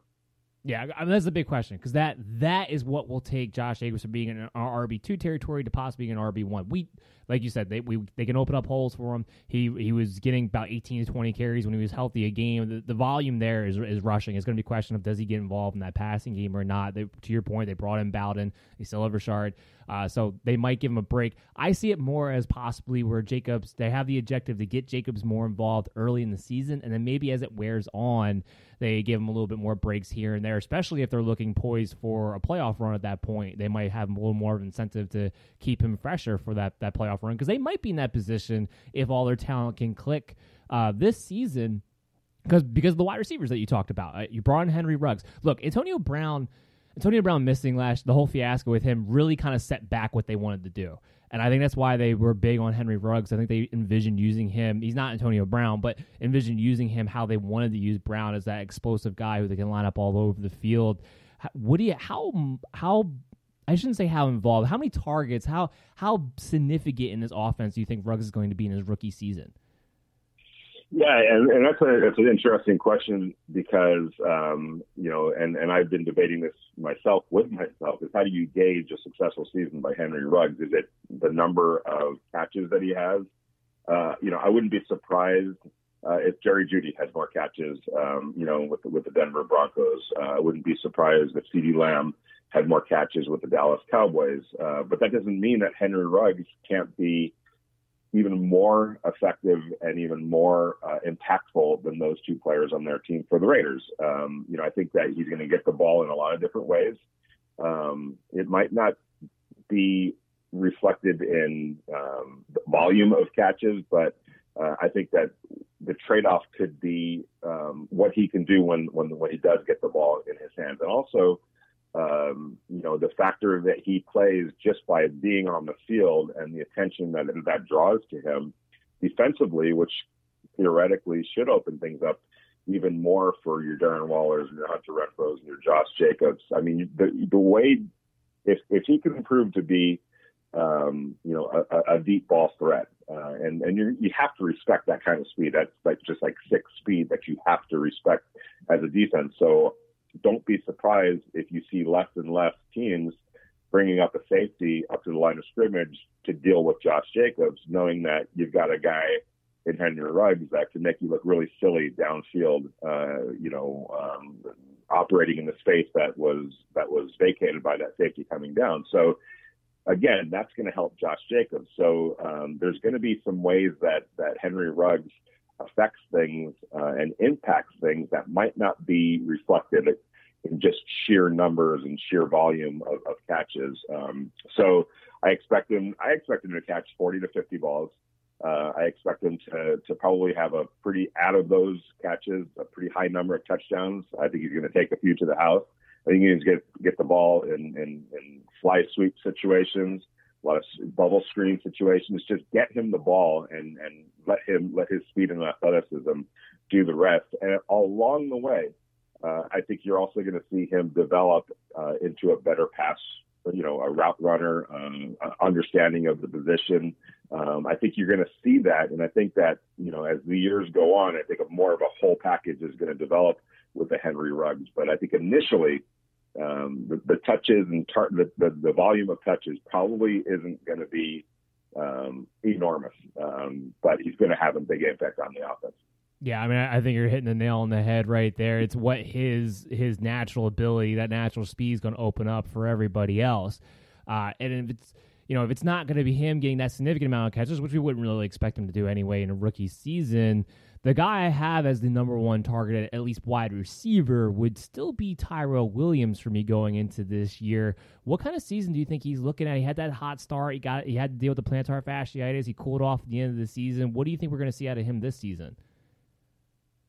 Yeah, I mean, that's the big question because that that is what will take Josh Jacobs from being in an RB two territory to possibly being an RB one. We, like you said, they we they can open up holes for him. He he was getting about eighteen to twenty carries when he was healthy a game. The, the volume there is is rushing. It's going to be a question of does he get involved in that passing game or not. They, to your point, they brought in Bowden. They still have Richard. Uh, so they might give him a break. I see it more as possibly where Jacobs, they have the objective to get Jacobs more involved early in the season, and then maybe as it wears on, they give him a little bit more breaks here and there, especially if they're looking poised for a playoff run at that point. They might have a little more of an incentive to keep him fresher for that, that playoff run because they might be in that position if all their talent can click uh, this season because because of the wide receivers that you talked about. Uh, you brought in Henry Ruggs. Look, Antonio Brown – Antonio Brown missing last the whole fiasco with him really kind of set back what they wanted to do. And I think that's why they were big on Henry Ruggs. I think they envisioned using him. He's not Antonio Brown, but envisioned using him how they wanted to use Brown as that explosive guy who they can line up all over the field. You how how I shouldn't say how involved. How many targets? How how significant in this offense do you think Ruggs is going to be in his rookie season? Yeah, and, and that's a that's an interesting question because um, you know, and and I've been debating this myself with myself is how do you gauge a successful season by Henry Ruggs? Is it the number of catches that he has? Uh, you know, I wouldn't be surprised uh, if Jerry Jeudy has more catches. Um, you know, with the, with the Denver Broncos, uh, I wouldn't be surprised if CeeDee Lamb had more catches with the Dallas Cowboys. Uh, but that doesn't mean that Henry Ruggs can't be even more effective and even more uh, impactful than those two players on their team for the Raiders. Um, you know, I think that he's going to get the ball in a lot of different ways. Um, it might not be reflected in um, the volume of catches, but uh, I think that the trade-off could be um, what he can do when, when when he does get the ball in his hands, and also um, you know, the factor that he plays just by being on the field and the attention that that draws to him defensively, which theoretically should open things up even more for your Darren Wallers and your Hunter Renfrows and your Josh Jacobs. I mean, the the way if if he can prove to be um, you know a, a deep ball threat, uh, and and you you have to respect that kind of speed. That's like just like six speed that you have to respect as a defense. So don't be surprised if you see less and less teams bringing up a safety up to the line of scrimmage to deal with Josh Jacobs, knowing that you've got a guy in Henry Ruggs that can make you look really silly downfield, uh, you know, um, operating in the space that was that was vacated by that safety coming down. So again, that's going to help Josh Jacobs. So um, there's going to be some ways that that Henry Ruggs affects things uh, and impacts things that might not be reflected in just sheer numbers and sheer volume of, of catches. Um, so I expect him. I expect him to catch 40 to 50 balls. Uh, I expect him to to probably have a pretty out of those catches, a pretty high number of touchdowns. I think he's going to take a few to the house. I think he's going to get get the ball in, in, in fly sweep situations a lot of bubble screen situations. Just get him the ball and and let him let his speed and athleticism do the rest. And along the way, uh, I think you're also going to see him develop uh, into a better pass, you know, a route runner, um, understanding of the position. Um, I think you're going to see that, and I think that you know as the years go on, I think more of a whole package is going to develop with the Henry Ruggs. But I think initially um, the, the, touches and tar- the, the, the, volume of touches probably isn't going to be um, enormous, um, but he's going to have a big impact on the offense. Yeah, I mean, I think you're hitting the nail on the head right there. It's what his his natural ability, that natural speed, is going to open up for everybody else. Uh, and if it's you know if it's not going to be him getting that significant amount of catches, which we wouldn't really expect him to do anyway in a rookie season, the guy I have as the number one target, at least wide receiver, would still be Tyrell Williams for me going into this year. What kind of season do you think he's looking at? He had that hot start. He got he had to deal with the plantar fasciitis. He cooled off at the end of the season. What do you think we're going to see out of him this season?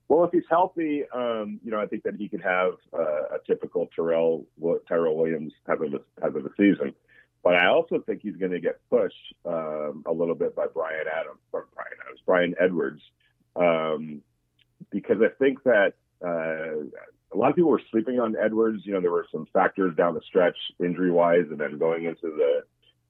Well, if he's healthy, um, you know, I think that he could have uh, a typical Tyrell Tyrell Williams type of a, type of a season. But I also think he's going to get pushed um, a little bit by Brian Adams, Brian Adams, Bryan Edwards, um, because I think that uh, a lot of people were sleeping on Edwards. You know, there were some factors down the stretch, injury wise, and then going into the,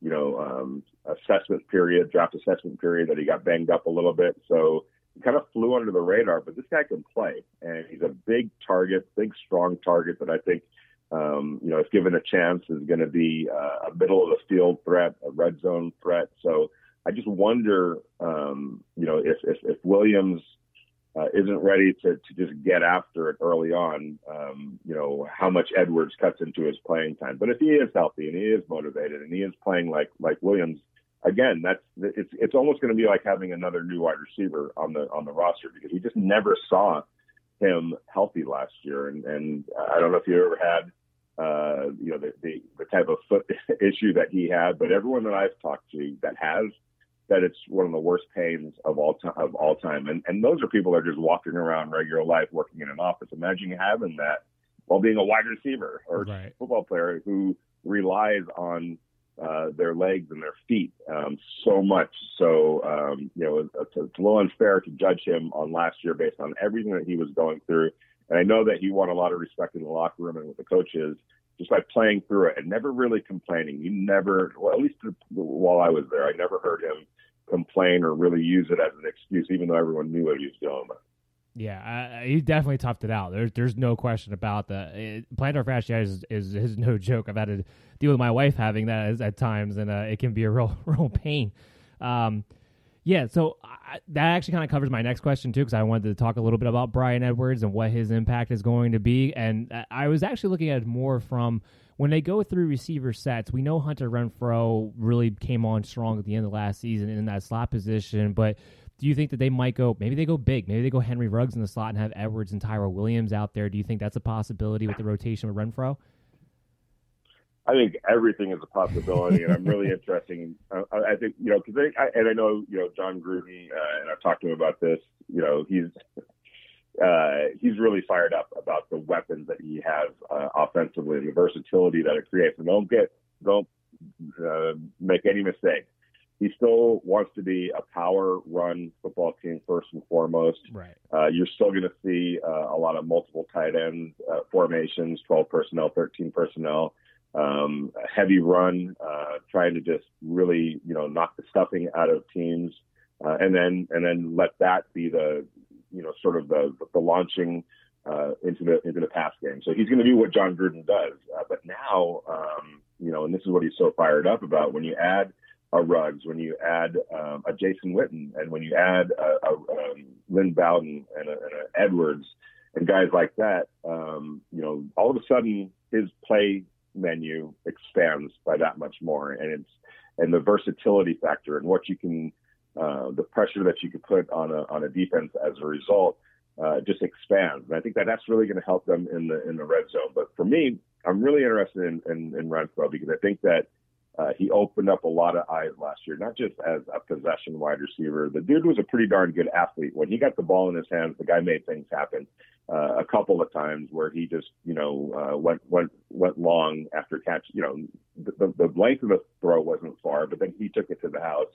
you know, um, assessment period, draft assessment period, that he got banged up a little bit. So he kind of flew under the radar. But this guy can play, and he's a big target, big strong target that I think. Um, you know, if given a chance, is going to be uh, a middle of the field threat, a red zone threat. So I just wonder, um, you know, if, if, if Williams uh, isn't ready to, to just get after it early on, um, you know, how much Edwards cuts into his playing time. But if he is healthy and he is motivated and he is playing like like Williams, again, that's it's it's almost going to be like having another new wide receiver on the on the roster because we just never saw him healthy last year. And and I don't know if you ever had. Uh, you know the, the the type of foot issue that he had, but everyone that I've talked to that has that it's one of the worst pains of all time of all time. And and those are people that are just walking around regular life, working in an office. Imagine having that while being a wide receiver or right. football player who relies on uh, their legs and their feet um, so much. So um, you know, it's, it's a little unfair to judge him on last year based on everything that he was going through. And I know that he won a lot of respect in the locker room and with the coaches just by playing through it and never really complaining. He never, well, at least while I was there, I never heard him complain or really use it as an excuse, even though everyone knew what he was with. Yeah, uh, he definitely toughed it out. There's there's no question about that. Plantar fasciitis is, is, is no joke. I've had to deal with my wife having that at times, and uh, it can be a real real pain. Um, yeah, so I, that actually kind of covers my next question too, because I wanted to talk a little bit about Bryan Edwards and what his impact is going to be. And uh, I was actually looking at it more from when they go through receiver sets, we know Hunter Renfrow really came on strong at the end of last season in that slot position, but do you think that they might go maybe they go big maybe they go henry ruggs in the slot and have edwards and tyrell williams out there do you think that's a possibility with the rotation with renfrow I think everything is a possibility, and I'm really interested. In, uh, I think you know because i and I know you know john Gruden, uh, and I've talked to him about this. You know he's uh, he's really fired up about the weapons that he has uh, offensively and the versatility that it creates. And don't get don't uh, make any mistake. He still wants to be a power run football team first and foremost. Right. Uh, you're still going to see uh, a lot of multiple tight end uh, formations, 12 personnel, 13 personnel, um, heavy run, uh, trying to just really you know knock the stuffing out of teams, uh, and then and then let that be the you know sort of the the launching uh, into the into the pass game. So he's going to do what Jon Gruden does. Uh, but now, um, you know, and this is what he's so fired up about. When you add a Ruggs, when you add um, a Jason Witten, and when you add a, a um, Lynn Bowden and a, and a Edwards and guys like that, um, you know, all of a sudden his play menu expands by that much more, and it's and the versatility factor and what you can, uh, the pressure that you could put on a on a defense as a result. Uh, just expands, and I think that that's really going to help them in the in the red zone. But for me, I'm really interested in in, in Renfrow because I think that uh, he opened up a lot of eyes last year, not just as a possession wide receiver. The dude was a pretty darn good athlete. When he got the ball in his hands, the guy made things happen. Uh, a couple of times where he just, you know, uh, went went went long after catch. You know, the, the length of the throw wasn't far, but then he took it to the house.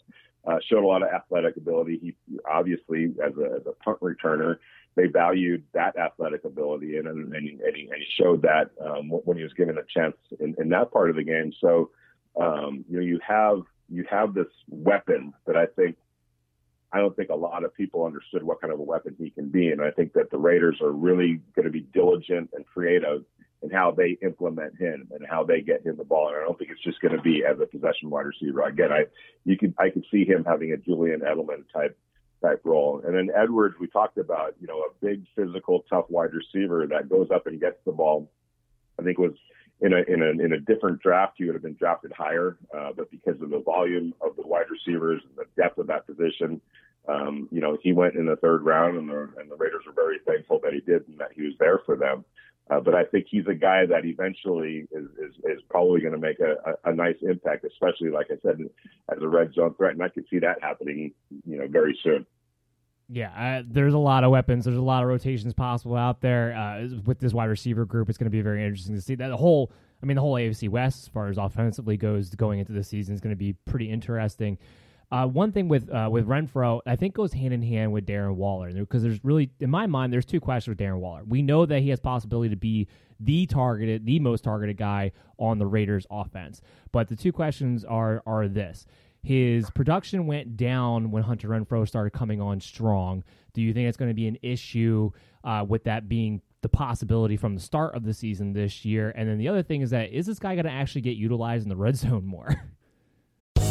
Uh, showed a lot of athletic ability. He obviously, as a, as a punt returner, they valued that athletic ability, and and, and, he, and he showed that um, when he was given a chance in, in that part of the game. So um, you know, you have you have this weapon that I think I don't think a lot of people understood what kind of a weapon he can be, and I think that the Raiders are really going to be diligent and creative in how they implement him and how they get him the ball. And I don't think it's just going to be as a possession wide receiver. Again, I you can I could see him having a Julian Edelman type type role. And then Edwards, we talked about, you know, a big physical, tough wide receiver that goes up and gets the ball. I think was in a in a in a different draft, he would have been drafted higher, uh, but because of the volume of the wide receivers and the depth of that position, um, you know, he went in the third round, and the and the Raiders were very thankful that he did and that he was there for them. Uh, but I think he's a guy that eventually is is, is probably going to make a, a, a nice impact, especially like I said, as a red zone threat, and I could see that happening, you know, very soon. Yeah, there's a lot of weapons. There's a lot of rotations possible out there uh, with this wide receiver group. It's going to be very interesting to see that the whole. I mean, the whole AFC West, as far as offensively goes, going into the season is going to be pretty interesting. Uh, one thing with uh, with Renfrow, I think goes hand in hand with Darren Waller because there's really, in my mind, there's two questions with Darren Waller. We know that he has possibility to be the targeted, the most targeted guy on the Raiders offense, but the two questions are are this: his production went down when Hunter Renfrow started coming on strong. Do you think it's going to be an issue uh, with that being the possibility from the start of the season this year? And then the other thing is that is this guy going to actually get utilized in the red zone more?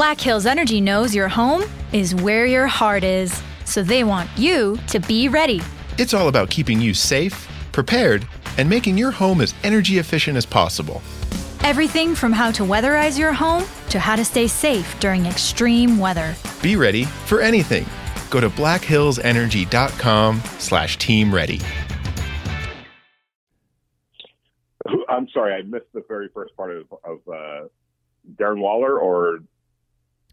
Black Hills Energy knows your home is where your heart is, so they want you to be ready. It's all about keeping you safe, prepared, and making your home as energy efficient as possible. Everything from how to weatherize your home to how to stay safe during extreme weather. Be ready for anything. Go to blackhillsenergy.com slash team ready. I'm sorry, I missed the very first part of, of uh, Darren Waller or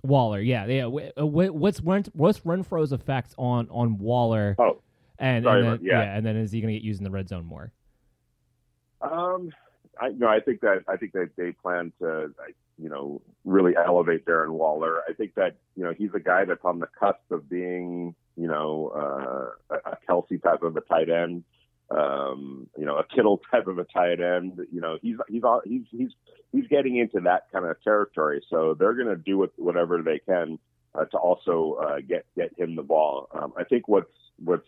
Waller, yeah, yeah. Uh, what's what's Renfrow's effect on on Waller? Oh, and, sorry, and then, yeah. yeah. and then is he going to get used in the red zone more? Um, I no, I think that I think that they plan to, you know, really elevate Darren Waller. I think that you know he's a guy that's on the cusp of being you know, uh, a Kelce type of a tight end, um, you know, a Kittle type of a tight end. You know, he's he's he's he's he's getting into that kind of territory. So they're going to do whatever they can uh, to also uh, get get him the ball. Um, I think what's what's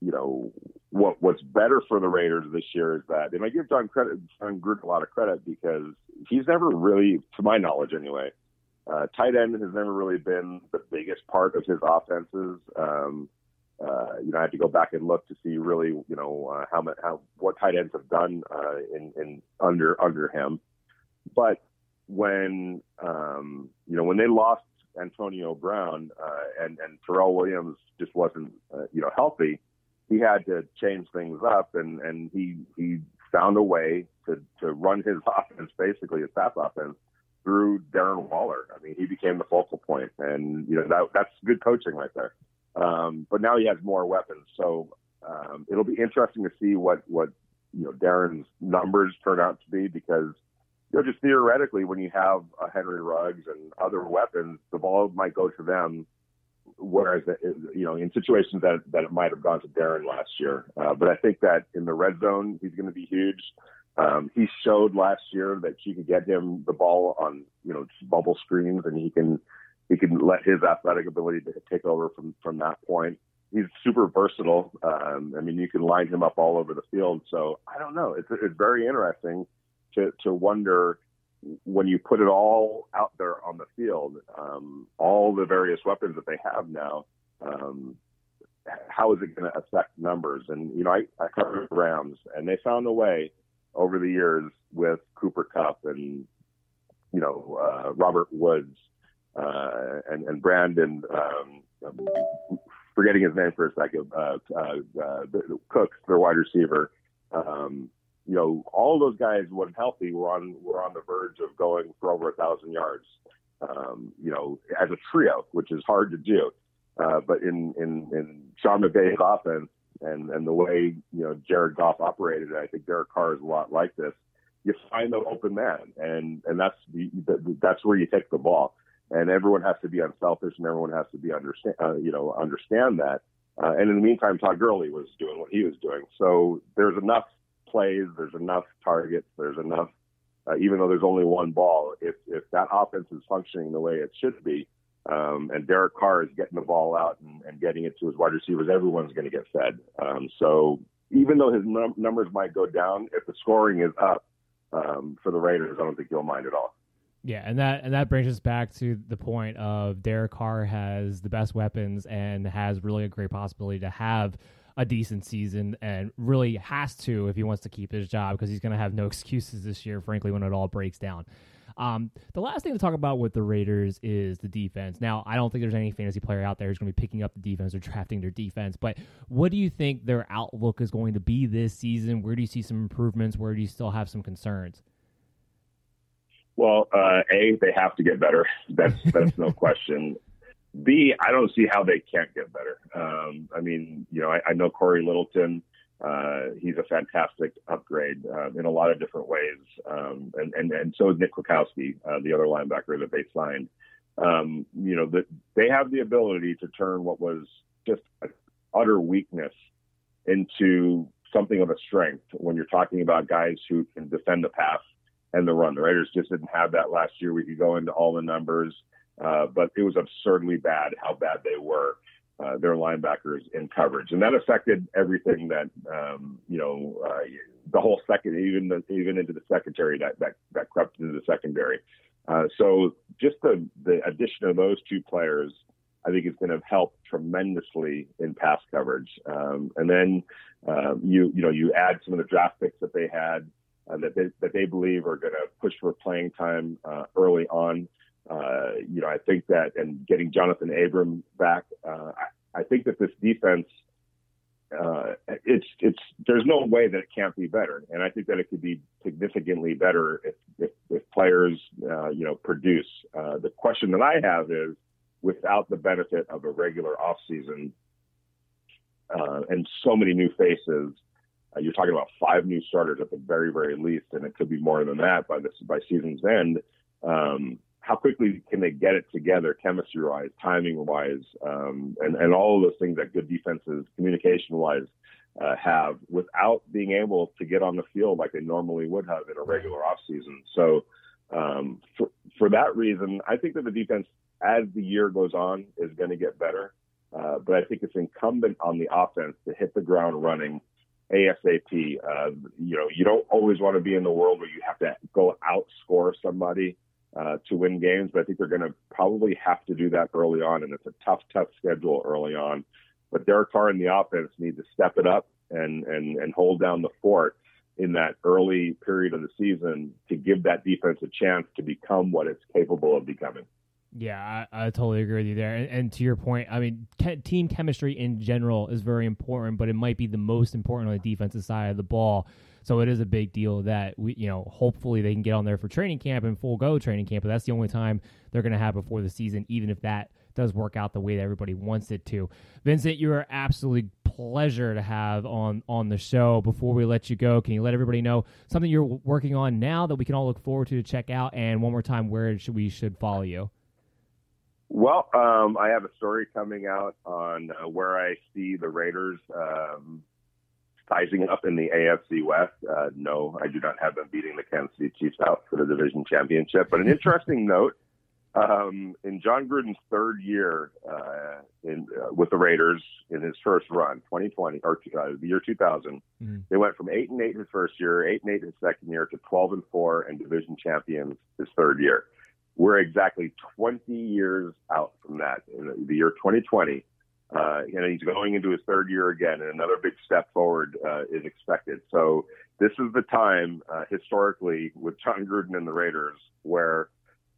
you know what what's better for the Raiders this year is that, and I give Jon credit, Jon Gruden a lot of credit because he's never really, to my knowledge anyway, uh, tight end has never really been the biggest part of his offenses. Um, uh, you know, I have to go back and look to see really, you know, uh, how much, how what tight ends have done uh, in, in under under him. But when um, you know when they lost Antonio Brown uh, and and Tyrell Williams just wasn't uh, you know healthy, he had to change things up, and and he he found a way to to run his offense basically his pass offense through Darren Waller. I mean, he became the focal point, and you know that that's good coaching right there. Um, but now he has more weapons, so um, it'll be interesting to see what what you know Darren's numbers turn out to be because you know just theoretically when you have a Henry Ruggs and other weapons, the ball might go to them. Whereas, you know, in situations that, that it might have gone to Darren last year. Uh, but I think that in the red zone, he's going to be huge. Um, he showed last year that you can get him the ball on, you know, bubble screens and he can he can let his athletic ability to take over from from that point. He's super versatile. Um, I mean, you can line him up all over the field. So I don't know. It's it's very interesting to to wonder when you put it all out there on the field, um, all the various weapons that they have now. Um, how is it going to affect numbers? And you know, I, I covered the Rams, and they found a way over the years with Cooper Kupp and you know uh, Robert Woods uh, and, and Brandon, um, forgetting his name for a second, uh, uh, Cooks, their wide receiver. Um, you know, all those guys, when healthy, were on were on the verge of going for over a thousand yards. Um, you know, as a trio, which is hard to do. Uh, but in in in Sean McVay's offense and and the way you know Jared Goff operated, I think Derek Carr is a lot like this. You find the open man, and and that's the, that's where you take the ball and everyone has to be unselfish and everyone has to be understand uh, you know understand that uh, and in the meantime todd Gurley was doing what he was doing so there's enough plays there's enough targets there's enough uh, even though there's only one ball if if that offense is functioning the way it should be um, and Derek Carr is getting the ball out and, and getting it to his wide receivers everyone's going to get fed. Um, so even though his num- numbers might go down if the scoring is up um, for the Raiders I don't think he'll mind at all. Yeah, and that and that brings us back to the point of Derek Carr has the best weapons and has really a great possibility to have a decent season and really has to if he wants to keep his job because he's going to have no excuses this year, frankly, when it all breaks down. Um, the last thing to talk about with the Raiders is the defense. Now, I don't think there's any fantasy player out there who's going to be picking up the defense or drafting their defense, but what do you think their outlook is going to be this season? Where do you see some improvements? Where do you still have some concerns? Well, uh, a they have to get better. That's that's no question. B I don't see how they can't get better. Um, I mean, you know, I, I know Cory Littleton. Uh, he's a fantastic upgrade uh, in a lot of different ways, um, and, and and so is Nick Kwiatkowski, uh, the other linebacker that they signed. Um, you know, that they have the ability to turn what was just utter weakness into something of a strength when you're talking about guys who can defend the pass and the run. The Raiders just didn't have that last year. We could go into all the numbers, uh, but it was absurdly bad how bad they were. Uh, their linebackers in coverage, and that affected everything that um, you know uh, the whole second, even the, even into the secondary that that, that crept into the secondary. Uh, so just the the addition of those two players, I think is going to help tremendously in pass coverage. Um, and then uh, you you know you add some of the draft picks that they had uh, that they that they believe are going to push for playing time uh, early on. Uh, you know, I think that and getting Johnathan Abram back, uh, I, I think that this defense, uh, it's it's there's no way that it can't be better, and I think that it could be significantly better if if, if players uh, you know produce. Uh, the question that I have is, without the benefit of a regular off season uh, and so many new faces uh, you're talking about five new starters at the very, very least, and it could be more than that by this by season's end. Um, how quickly can they get it together, chemistry wise, timing wise, um, and and all of those things that good defenses, communication wise, uh, have without being able to get on the field like they normally would have in a regular off season. So um, for for that reason, I think that the defense, as the year goes on, is going to get better. Uh, but I think it's incumbent on the offense to hit the ground running ASAP. Uh, you know, you don't always want to be in the world where you have to go outscore somebody uh, to win games, but I think they're going to probably have to do that early on, and it's a tough, tough schedule early on. But Derek Carr and the offense need to step it up and and and hold down the fort in that early period of the season to give that defense a chance to become what it's capable of becoming. Yeah, I, I, totally agree with you there. And, and to your point, I mean, ke- team chemistry in general is very important, but it might be the most important on the defensive side of the ball. So it is a big deal that we, you know, hopefully they can get on there for training camp and full go training camp. But that's the only time they're going to have before the season, even if that does work out the way that everybody wants it to. Vincent, you are absolutely pleasure to have on on the show. Before we let you go, can you let everybody know something you're working on now that we can all look forward to to check out? And one more time, where should we should follow you? Well, um, I have a story coming out on uh, where I see the Raiders um, sizing up in the AFC West. Uh, no, I do not have them beating the Kansas City Chiefs out for the division championship. But an interesting note um, in Jon Gruden's third year uh, in, uh, with the Raiders in his first run, 2020 or uh, the year 2000, mm-hmm. they went from eight and eight his first year, eight and eight his second year, to 12 and four and division champions his third year. We're exactly 20 years out from that in the year 2020. Uh, and he's going into his third year again, and another big step forward uh, is expected. So this is the time uh, historically with Jon Gruden and the Raiders where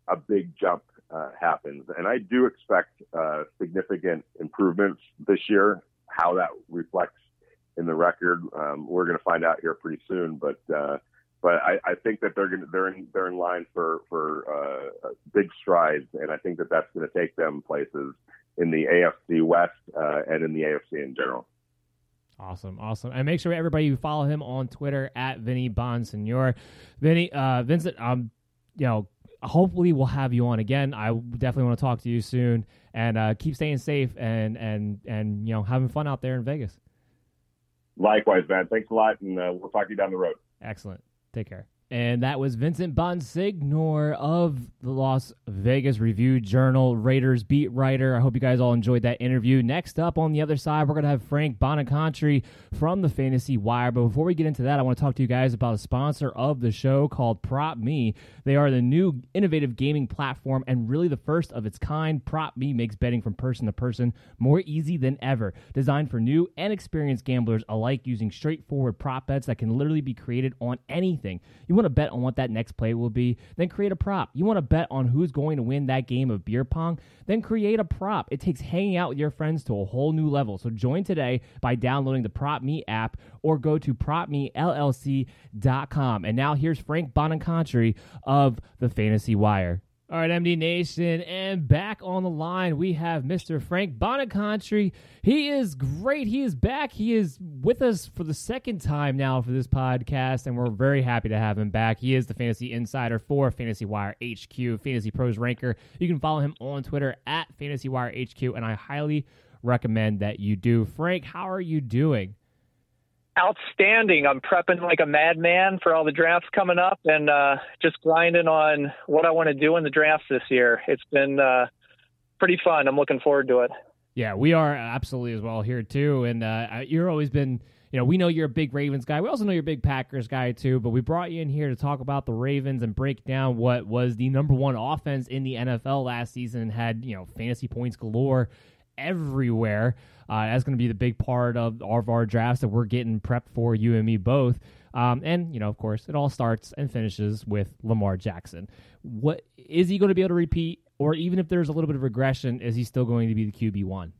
a big jump uh, happens, and I do expect uh, significant improvements this year. How that reflects in the record, um, we're going to find out here pretty soon. But uh, but I, I think that they're going they're in they're in line for for uh, big strides, and I think that that's going to take them places in the AFC West uh, and in the AFC in general. Awesome, awesome, and make sure everybody follow him on Twitter at Vinny Bonsignore. Vinny, uh, Vincent, um, you know, hopefully we'll have you on again. I definitely want to talk to you soon, and uh, keep staying safe and and and you know having fun out there in Vegas. Likewise, man. Thanks a lot, and uh, we'll talk to you down the road. Excellent. Take care. And that was Vincent Bonsignore of the Las Vegas Review Journal, Raiders beat writer. I hope you guys all enjoyed that interview. Next up on the other side, we're going to have Frank Bonacontri from the Fantasy Wire. But before we get into that, I want to talk to you guys about a sponsor of the show called Prop Me. They are the new innovative gaming platform and really the first of its kind. Prop Me makes betting from person to person more easy than ever. Designed for new and experienced gamblers alike using straightforward prop bets that can literally be created on anything. You want to bet on what that next play will be? Then create a prop. You want to bet on who's going to win that game of beer pong? Then create a prop. It takes hanging out with your friends to a whole new level. So join today by downloading the Prop Me app or go to propmellc.com. And now here's Frank Bonacontri of the Fantasy Wire. All right, MD Nation, and back on the line we have Mr. Frank Bonacontri. He is great. He is back. He is with us for the second time now for this podcast, and we're very happy to have him back. He is the fantasy insider for Fantasy Wire HQ, Fantasy Pros Ranker. You can follow him on Twitter at Fantasy Wire HQ, and I highly recommend that you do. Frank, how are you doing? Outstanding. I'm prepping like a madman for all the drafts coming up and uh, just grinding on what I want to do in the drafts this year. It's been uh, pretty fun. I'm looking forward to it. Yeah, we are absolutely as well here too. And uh, you're always been, you know, we know you're a big Ravens guy. We also know you're a big Packers guy too. But we brought you in here to talk about the Ravens and break down what was the number one offense in the NFL last season and had you know fantasy points galore everywhere. Uh, that's going to be the big part of, of our drafts that we're getting prepped for, you and me both. Um, and you know, of course, it all starts and finishes with Lamar Jackson. What is he going to be able to repeat, or even if there's a little bit of regression, is he still going to be the QB one?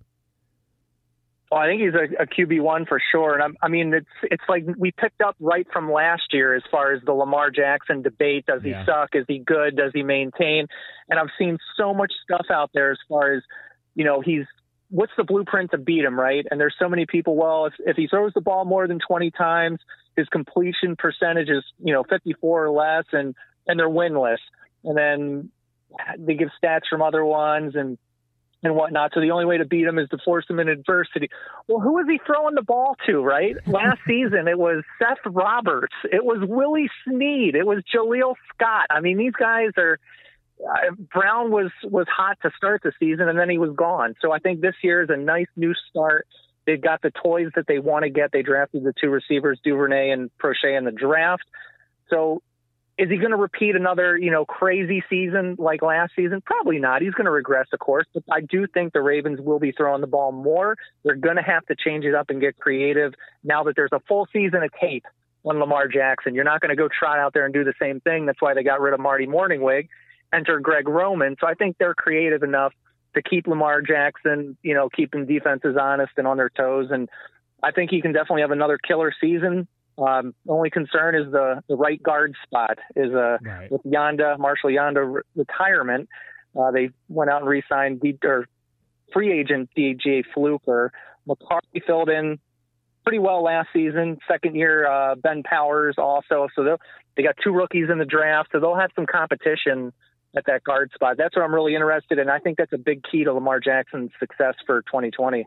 Well, I think he's a, a QB one for sure, and I'm, i mean, it's it's like we picked up right from last year as far as the Lamar Jackson debate. Does he yeah. suck? Is he good? Does he maintain? And I've seen so much stuff out there as far as you know he's what's the blueprint to beat him, right? And there's so many people. Well, if if he throws the ball more than 20 times, his completion percentage is you know 54 or less, and and they're winless. And then they give stats from other ones and and whatnot. So the only way to beat him is to force him in adversity. Well, who was he throwing the ball to, right? Last season, it was Seth Roberts. It was Willie Snead. It was Jaleel Scott. I mean, these guys are. Brown was was hot to start the season, and then he was gone. So I think this year is a nice new start. They've got the toys that they want to get. They drafted the two receivers, Duvernay and Proche, in the draft. So is he going to repeat another, you know, crazy season like last season? Probably not. He's going to regress, of course, but I do think the Ravens will be throwing the ball more. They're going to have to change it up and get creative now that there's a full season of tape on Lamar Jackson. You're not going to go trot out there and do the same thing. That's why they got rid of Marty Mornhinweg, enter Greg Roman. So I think they're creative enough to keep Lamar Jackson, you know, keeping defenses honest and on their toes. And I think he can definitely have another killer season. Um, only concern is the, the right guard spot is uh, right. with Yanda, Marshall Yanda re- retirement. Uh, they went out and re-signed D- or free agent DJ Fluker. McCarthy filled in pretty well last season. Second year, uh, Ben Powers also. So they got two rookies in the draft, so they'll have some competition at that guard spot. That's what I'm really interested in. I think that's a big key to Lamar Jackson's success for 2020.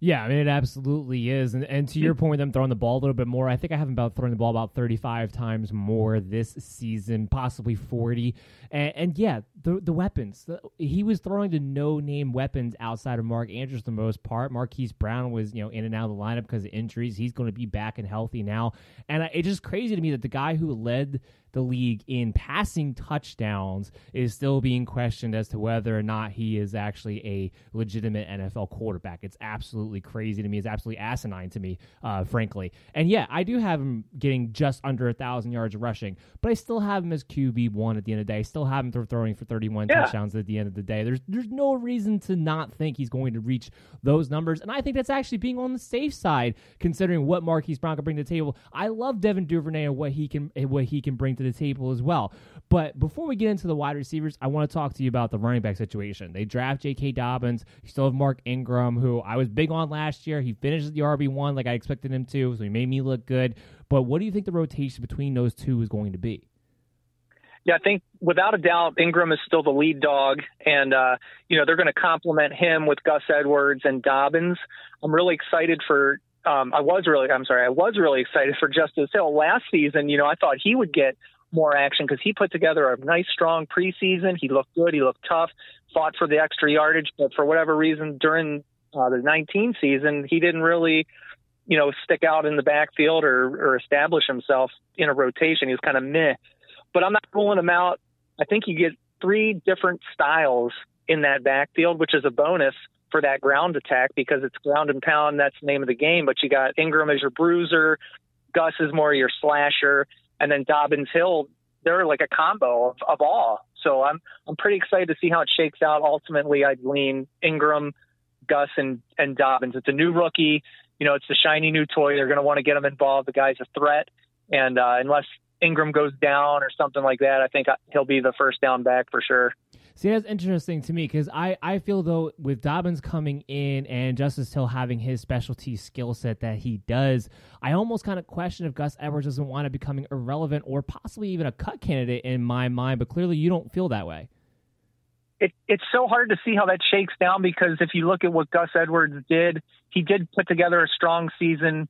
Yeah, I mean it absolutely is, and and to your hmm. point, them throwing the ball a little bit more. I think I have him about throwing the ball about thirty five times more this season, possibly forty. And, and yeah, the the weapons. The, he was throwing the no name weapons outside of Mark Andrews the most part. Marquise Brown was you know in and out of the lineup because of injuries. He's going to be back and healthy now, and I, it's just crazy to me that the guy who led the league in passing touchdowns is still being questioned as to whether or not he is actually a legitimate NFL quarterback. It's absolutely crazy to me. It's absolutely asinine to me, uh, frankly. And yeah, I do have him getting just under a thousand yards rushing, but I still have him as QB one at the end of the day. I still have him throwing for 31 yeah. touchdowns at the end of the day. There's there's no reason to not think he's going to reach those numbers, and I think that's actually being on the safe side considering what Marquise Brown can bring to the table. I love Devin Duvernay and what he can what he can bring to the table as well. But before we get into the wide receivers, I want to talk to you about the running back situation. They draft J.K. Dobbins. You still have Mark Ingram, who I was big on last year. He finished the RB1 like I expected him to, so he made me look good. But what do you think the rotation between those two is going to be? Yeah, I think without a doubt, Ingram is still the lead dog, and uh, you know they're going to complement him with Gus Edwards and Dobbins. I'm really excited for um, I was really, I'm sorry, I was really excited for Justice Hill last season. You know, I thought he would get more action because he put together a nice, strong preseason. He looked good. He looked tough, fought for the extra yardage, but for whatever reason during uh, the 19 season, he didn't really, you know, stick out in the backfield or, or establish himself in a rotation. He was kind of meh. But I'm not ruling him out. I think you get three different styles in that backfield, which is a bonus for that ground attack because it's ground and pound. That's the name of the game. But you got Ingram as your bruiser, Gus is more your slasher, and then Dobbins Hill. They're like a combo of, of all. So I'm I'm pretty excited to see how it shakes out. Ultimately, I'd lean Ingram, Gus, and and Dobbins. It's a new rookie. You know, it's the shiny new toy. They're going to want to get him involved. The guy's a threat, and uh, unless Ingram goes down or something like that, I think he'll be the first down back for sure. See, that's interesting to me because I, I feel though with Dobbins coming in and Justice Hill having his specialty skill set that he does, I almost kind of question if Gus Edwards doesn't want to becoming irrelevant or possibly even a cut candidate in my mind. But clearly, you don't feel that way. It, it's so hard to see how that shakes down because if you look at what Gus Edwards did, he did put together a strong season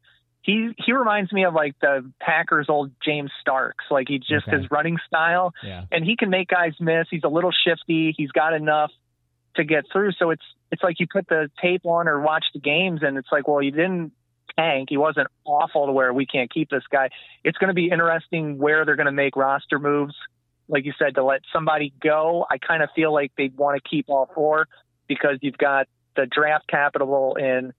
he he reminds me of like the Packers old James Starks. Like he just okay. his running style, yeah. and he can make guys miss. He's a little shifty. He's got enough to get through. So it's it's like you put the tape on or watch the games, and it's like, well, he didn't tank. He wasn't awful to where we can't keep this guy. It's going to be interesting where they're going to make roster moves. Like you said, to let somebody go, I kind of feel like they want to keep all four because you've got the draft capital in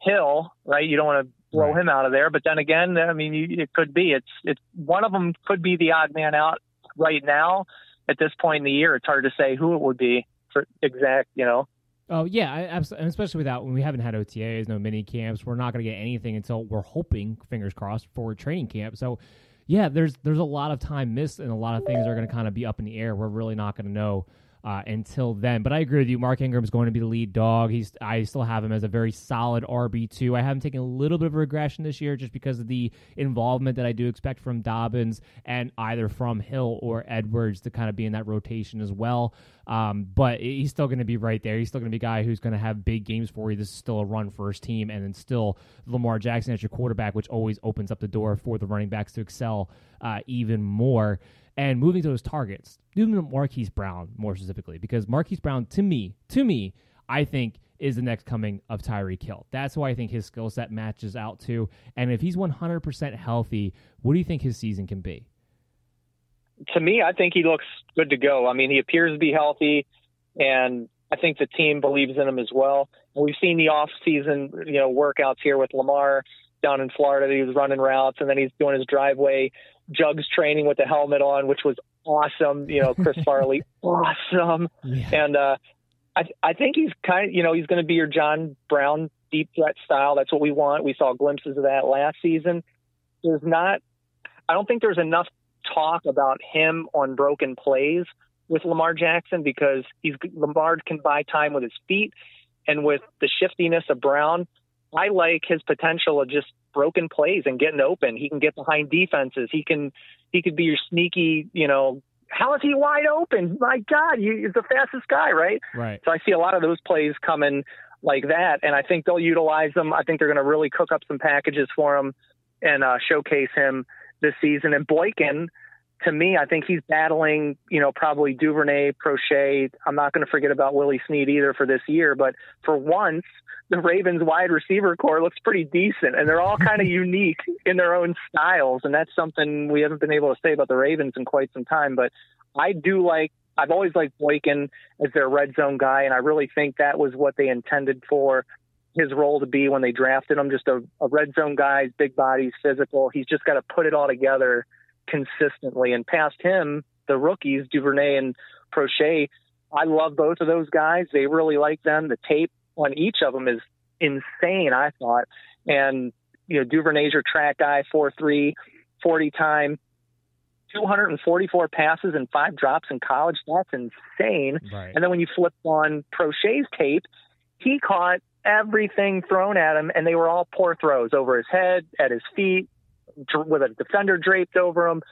Hill, right? You don't want to blow right. him out of there. But then again, I mean, you, it could be. It's it's one of them could be the odd man out right now. At this point in the year, it's hard to say who it would be for exact. You know. Oh yeah, absolutely. especially without when we haven't had OTAs, no mini camps. We're not going to get anything until we're hoping, fingers crossed, for training camp. So, yeah, there's there's a lot of time missed, and a lot of things are going to kind of be up in the air. We're really not going to know uh, until then. But I agree with you. Mark Ingram is going to be the lead dog. He's I still have him as a very solid RB two. I have him taking a little bit of regression this year just because of the involvement that I do expect from Dobbins and either from Hill or Edwards to kind of be in that rotation as well. Um, but he's still going to be right there. He's still going to be a guy who's going to have big games for you. This is still a run first team, and then still Lamar Jackson as your quarterback, which always opens up the door for the running backs to excel uh, even more and moving to those targets, moving Marquise Brown more specifically, because Marquise Brown, to me, to me, I think is the next coming of Tyreek Hill. That's who I think his skill set matches out to. And if he's 100% healthy, what do you think his season can be? To me, I think he looks good to go. I mean, he appears to be healthy, and I think the team believes in him as well. We've seen the off-season, you know, workouts here with Lamar down in Florida. He was running routes, and then he's doing his driveway Jugs training with the helmet on, which was awesome. You know, Chris Farley, awesome. Yeah. And uh, I, I think he's kind of, you know, he's going to be your John Brown deep threat style. That's what we want. We saw glimpses of that last season. There's not, I don't think there's enough talk about him on broken plays with Lamar Jackson because he's Lamar can buy time with his feet and with the shiftiness of Brown. I like his potential of just broken plays and getting open. He can get behind defenses. He can he could be your sneaky, you know, how is he wide open? My God, you, he's the fastest guy, right? Right. So I see a lot of those plays coming like that, and I think they'll utilize them. I think they're going to really cook up some packages for him and uh, showcase him this season. And Boykin, to me, I think he's battling, you know, probably Duvernay, Proche. I'm not going to forget about Willie Snead either for this year, but for once, the Ravens wide receiver core looks pretty decent, and they're all kind of unique in their own styles, and that's something we haven't been able to say about the Ravens in quite some time. But I do like. I've always liked Boykin as their red zone guy, and I really think that was what they intended for his role to be when they drafted him. Just a, a red zone guy, big bodies, physical. He's just got to put it all together consistently. And past him, the rookies, Duvernay and Proche, I love both of those guys. They really like them. The tape on each of them is insane, I thought. And, you know, Duvernay's your track guy, 4 3, 40 time, 244 passes and five drops in college. That's insane. Right. And then when you flip on Proche's tape, he caught everything thrown at him, and they were all poor throws over his head, at his feet, with a defender draped over him.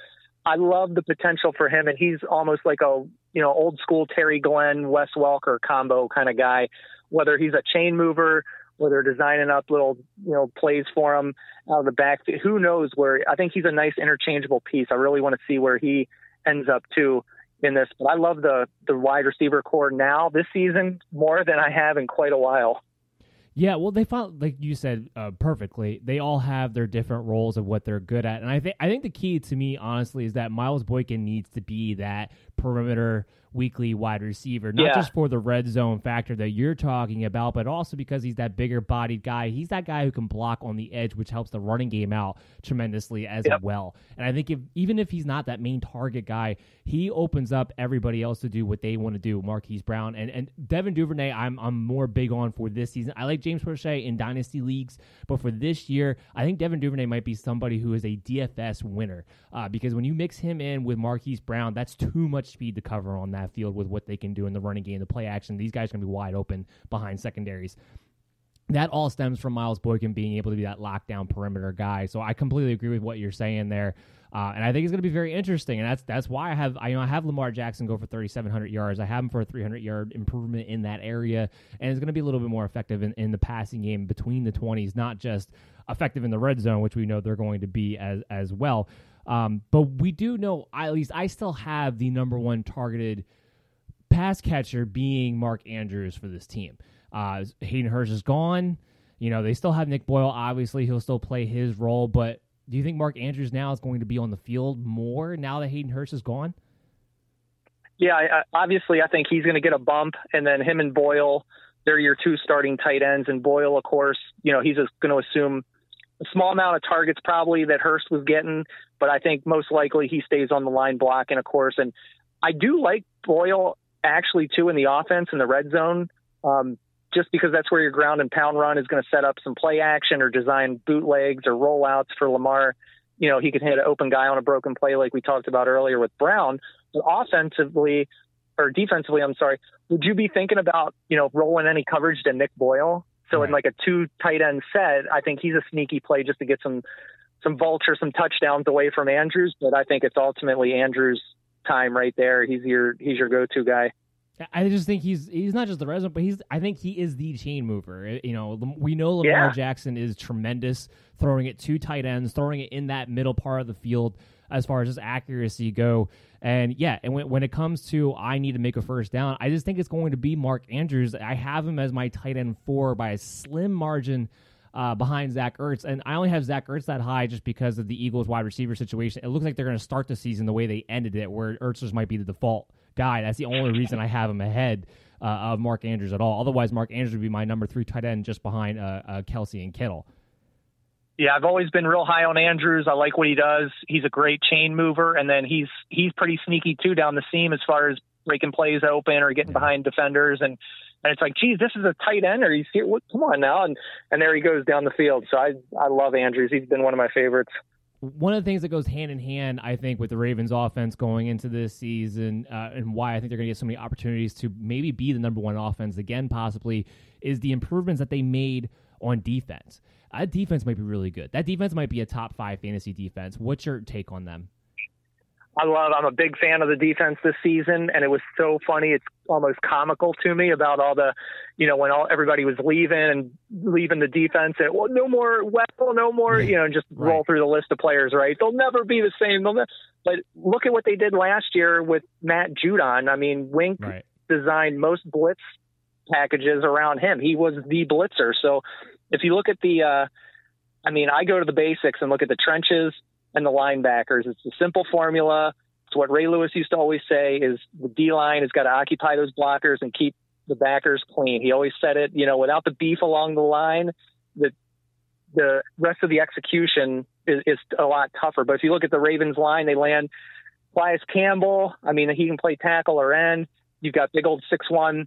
I love the potential for him, and he's almost like a you know old school Terry Glenn, Wes Welker combo kind of guy whether he's a chain mover, whether designing up little, you know, plays for him out of the back. Who knows where? I think he's a nice interchangeable piece. I really want to see where he ends up too in this. But I love the the wide receiver core now this season more than I have in quite a while. Yeah, well, they found, like you said, uh, perfectly. They all have their different roles of what they're good at, and I think I think the key to me, honestly, is that Miles Boykin needs to be that perimeter weekly wide receiver, not yeah. just for the red zone factor that you're talking about, but also because he's that bigger bodied guy. He's that guy who can block on the edge, which helps the running game out tremendously as yep. well. And I think if even if he's not that main target guy, he opens up everybody else to do what they want to do. Marquise Brown and and Devin Duvernay, I'm I'm more big on for this season. I like James Proche in dynasty leagues, but for this year, I think Devin Duvernay might be somebody who is a DFS winner uh, because when you mix him in with Marquise Brown, that's too much speed to cover on that field with what they can do in the running game, the play action. These guys are going to be wide open behind secondaries. That all stems from Miles Boykin being able to be that lockdown perimeter guy. So I completely agree with what you're saying there. Uh, and I think it's going to be very interesting, and that's that's why I have I you know I have Lamar Jackson go for 3,700 yards. I have him for a 300 yard improvement in that area, and it's going to be a little bit more effective in, in the passing game between the 20s, not just effective in the red zone, which we know they're going to be as as well. Um, but we do know, at least I still have the number one targeted pass catcher being Mark Andrews for this team. Uh, Hayden Hurst is gone. You know, they still have Nick Boyle. Obviously, he'll still play his role. But do you think Mark Andrews now is going to be on the field more now that Hayden Hurst is gone? Yeah, I, obviously, I think he's going to get a bump, and then him and Boyle, they're your two starting tight ends. And Boyle, of course, you know, he's going to assume a small amount of targets probably that Hurst was getting, but I think most likely he stays on the line blocking, of course. And I do like Boyle actually too in the offense in the red zone, um, just because that's where your ground and pound run is going to set up some play action or design bootlegs or rollouts for Lamar. You know, he can hit an open guy on a broken play like we talked about earlier with Brown. But offensively, or defensively, I'm sorry, would you be thinking about, you know, rolling any coverage to Nick Boyle? So right. in like a two tight end set, I think he's a sneaky play just to get some some vulture, some touchdowns away from Andrews. But I think it's ultimately Andrews' time right there. He's your he's your go to guy. I just think he's he's not just the resident, but he's I think he is the chain mover. Uh, you know, we know Lamar yeah. Jackson is tremendous throwing it to tight ends, throwing it in that middle part of the field as far as just accuracy go. And yeah, and when, when it comes to I need to make a first down, I just think it's going to be Mark Andrews. I have him as my tight end four by a slim margin. Uh, behind Zach Ertz. And I only have Zach Ertz that high just because of the Eagles wide receiver situation. It looks like they're going to start the season the way they ended it, where Ertz just might be the default guy. That's the only reason I have him ahead uh, of Mark Andrews at all. Otherwise, Mark Andrews would be my number three tight end just behind uh, uh Kelce and Kittle. Yeah, I've always been real high on Andrews. I like what he does. He's a great chain mover, and then he's he's pretty sneaky too down the seam as far as breaking plays open or getting behind defenders. And and it's like, geez, this is a tight end, or he's here. What, come on now, and and there he goes down the field. So I I love Andrews. He's been one of my favorites. One of the things that goes hand in hand, I think, with the Ravens' offense going into this season, uh, and why I think they're going to get so many opportunities to maybe be the number one offense again, possibly, is the improvements that they made on defense. That defense might be really good. That defense might be a top five fantasy defense. What's your take on them? I love. I'm a big fan of the defense this season, and it was so funny. It's almost comical to me about all the, you know, when all everybody was leaving and leaving the defense, and well, no more Wetzel, no more, you know, just right. roll through the list of players. Right? They'll never be the same. They'll ne- but look at what they did last year with Matt Judon. I mean, Wink right. designed most blitz packages around him. He was the blitzer. So if you look at the, uh, I mean, I go to the basics and look at the trenches and the linebackers. It's a simple formula. It's what Ray Lewis used to always say: is the D line has got to occupy those blockers and keep the backers clean. He always said it. You know, without the beef along the line, the the rest of the execution is, is a lot tougher. But if you look at the Ravens line, they land Calais Campbell. I mean, he can play tackle or end. You've got big old six one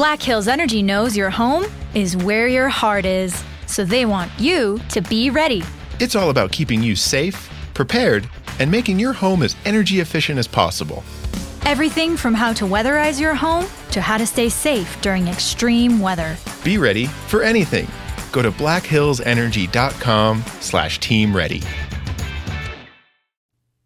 Black Hills Energy knows your home is where your heart is, so they want you to be ready. It's all about keeping you safe, prepared, and making your home as energy efficient as possible. Everything from how to weatherize your home to how to stay safe during extreme weather. Be ready for anything. Go to blackhillsenergy.com slash team ready.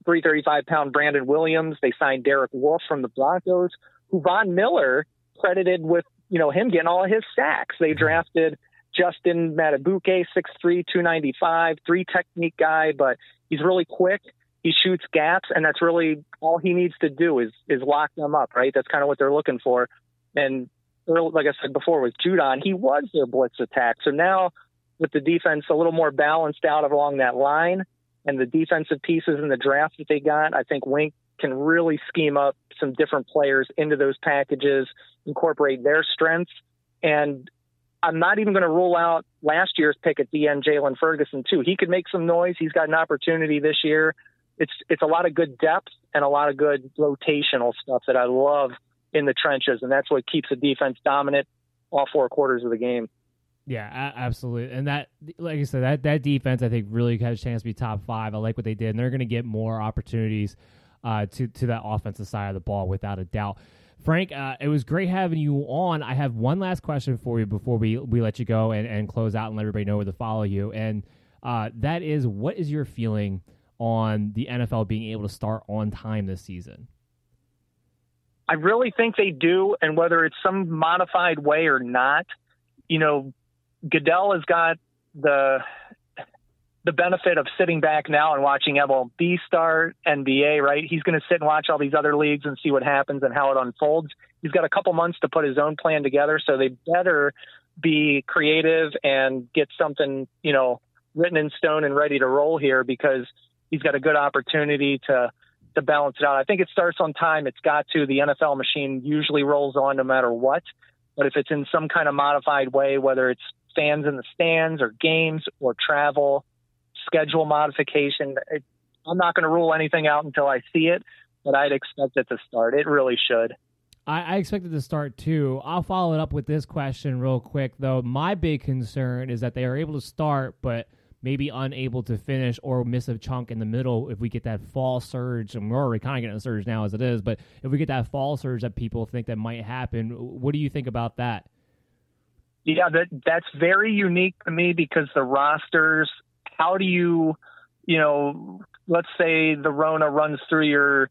335 pound Brandon Williams. They signed Derek Wolfe from the Broncos, who Von Miller credited with, you know, him getting all of his sacks. They drafted Justin Madubuike, 6'3", 295, three technique guy, but he's really quick. He shoots gaps, and that's really all he needs to do is is lock them up, right? That's kind of what they're looking for. And like I said before, with Judon, he was their blitz attack. So now with the defense a little more balanced out along that line and the defensive pieces in the draft that they got, I think Wink can really scheme up some different players into those packages, incorporate their strengths. And I'm not even going to rule out last year's pick at the end, Jaylon Ferguson, too. He could make some noise. He's got an opportunity this year. It's it's a lot of good depth and a lot of good rotational stuff that I love in the trenches, and that's what keeps the defense dominant all four quarters of the game. Yeah, absolutely. And that, like I said, that that defense I think really has a chance to be top five. I like what they did, and they're going to get more opportunities uh, to to that offensive side of the ball without a doubt. Frank, uh, it was great having you on. I have one last question for you before we, we let you go and, and close out and let everybody know where to follow you. And uh, that is, what is your feeling on the NFL being able to start on time this season? I really think they do, and whether it's some modified way or not, you know, Goodell has got the the benefit of sitting back now and watching MLB start, NBA, right? He's going to sit and watch all these other leagues and see what happens and how it unfolds. He's got a couple months to put his own plan together, so they better be creative and get something, you know, written in stone and ready to roll here because he's got a good opportunity to to balance it out. I think it starts on time. It's got to. The NFL machine usually rolls on no matter what. But if it's in some kind of modified way, whether it's fans in the stands or games or travel, schedule modification, it, I'm not going to rule anything out until I see it, but I'd expect it to start. It really should. I, I expected to start too. I'll follow it up with this question real quick, though. My big concern is that they are able to start, but maybe unable to finish or miss a chunk in the middle if we get that fall surge. And we're already kind of getting a surge now as it is, but if we get that fall surge that people think that might happen, what do you think about that? Yeah, that that's very unique to me because the rosters. How do you, you know, let's say the Rona runs through your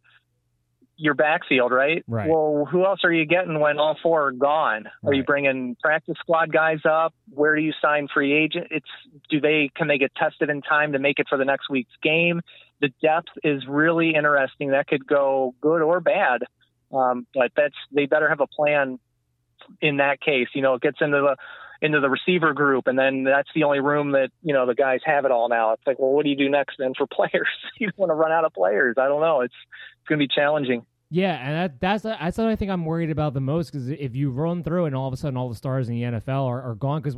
your backfield, right? Right. Well, who else are you getting when all four are gone? Are you bringing practice squad guys up? Where do you sign free agent? It's do they can they get tested in time to make it for the next week's game? The depth is really interesting. That could go good or bad, um, but that's they better have a plan in that case. You know, it gets into the into the receiver group, and then that's the only room that you know the guys have it all now. It's like, well, what do you do next then for players? you want to run out of players? I don't know. It's it's going to be challenging. Yeah, and that, that's that's what I think I'm worried about the most because if you run through and all of a sudden all the stars in the NFL are, are gone because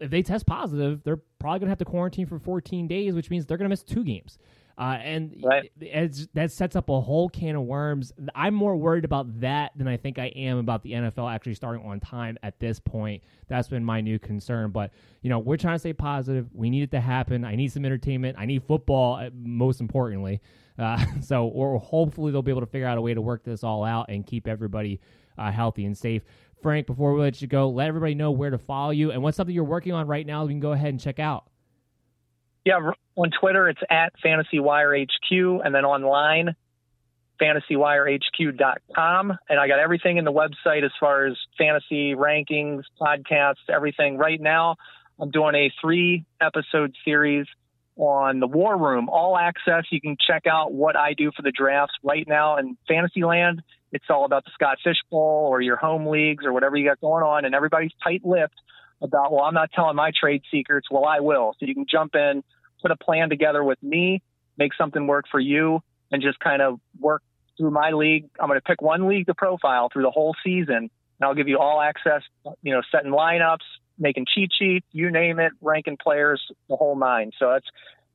if they test positive, they're probably going to have to quarantine for 14 days, which means they're going to miss two games. Uh, and right. that sets up a whole can of worms. I'm more worried about that than I think I am about the NFL actually starting on time at this point. That's been my new concern. But, you know, we're trying to stay positive. We need it to happen. I need some entertainment. I need football, uh, most importantly. Uh, so, or hopefully they'll be able to figure out a way to work this all out and keep everybody uh, healthy and safe. Frank, before we let you go, let everybody know where to follow you and what's something you're working on right now we can go ahead and check out. Yeah, on Twitter it's at FantasyWireHQ, and then online FantasyWireHQ.com. And I got everything in the website as far as fantasy rankings, podcasts, everything. Right now, I'm doing a three episode series on the War Room, all access. You can check out what I do for the drafts right now in Fantasyland. It's all about the Scott Fish Bowl or your home leagues or whatever you got going on, and everybody's tight lipped about, well, I'm not telling my trade secrets. Well, I will. So you can jump in, put a plan together with me, make something work for you, and just kind of work through my league. I'm going to pick one league to profile through the whole season, and I'll give you all access, you know, setting lineups, making cheat sheets, you name it, ranking players, the whole nine. So that's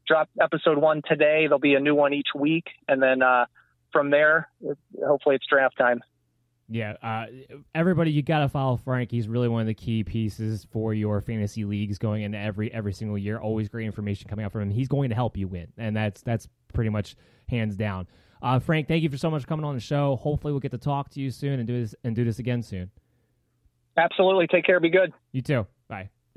drop episode one today. There'll be a new one each week, and then uh, from there, hopefully it's draft time. Yeah, uh, everybody, you got to follow Frank. He's really one of the key pieces for your fantasy leagues going into every every single year. Always great information coming out from him. He's going to help you win, and that's that's pretty much hands down. Uh, Frank, thank you for so much coming on the show. Hopefully, we'll get to talk to you soon and do this and do this again soon. Absolutely. Take care. Be good. You too.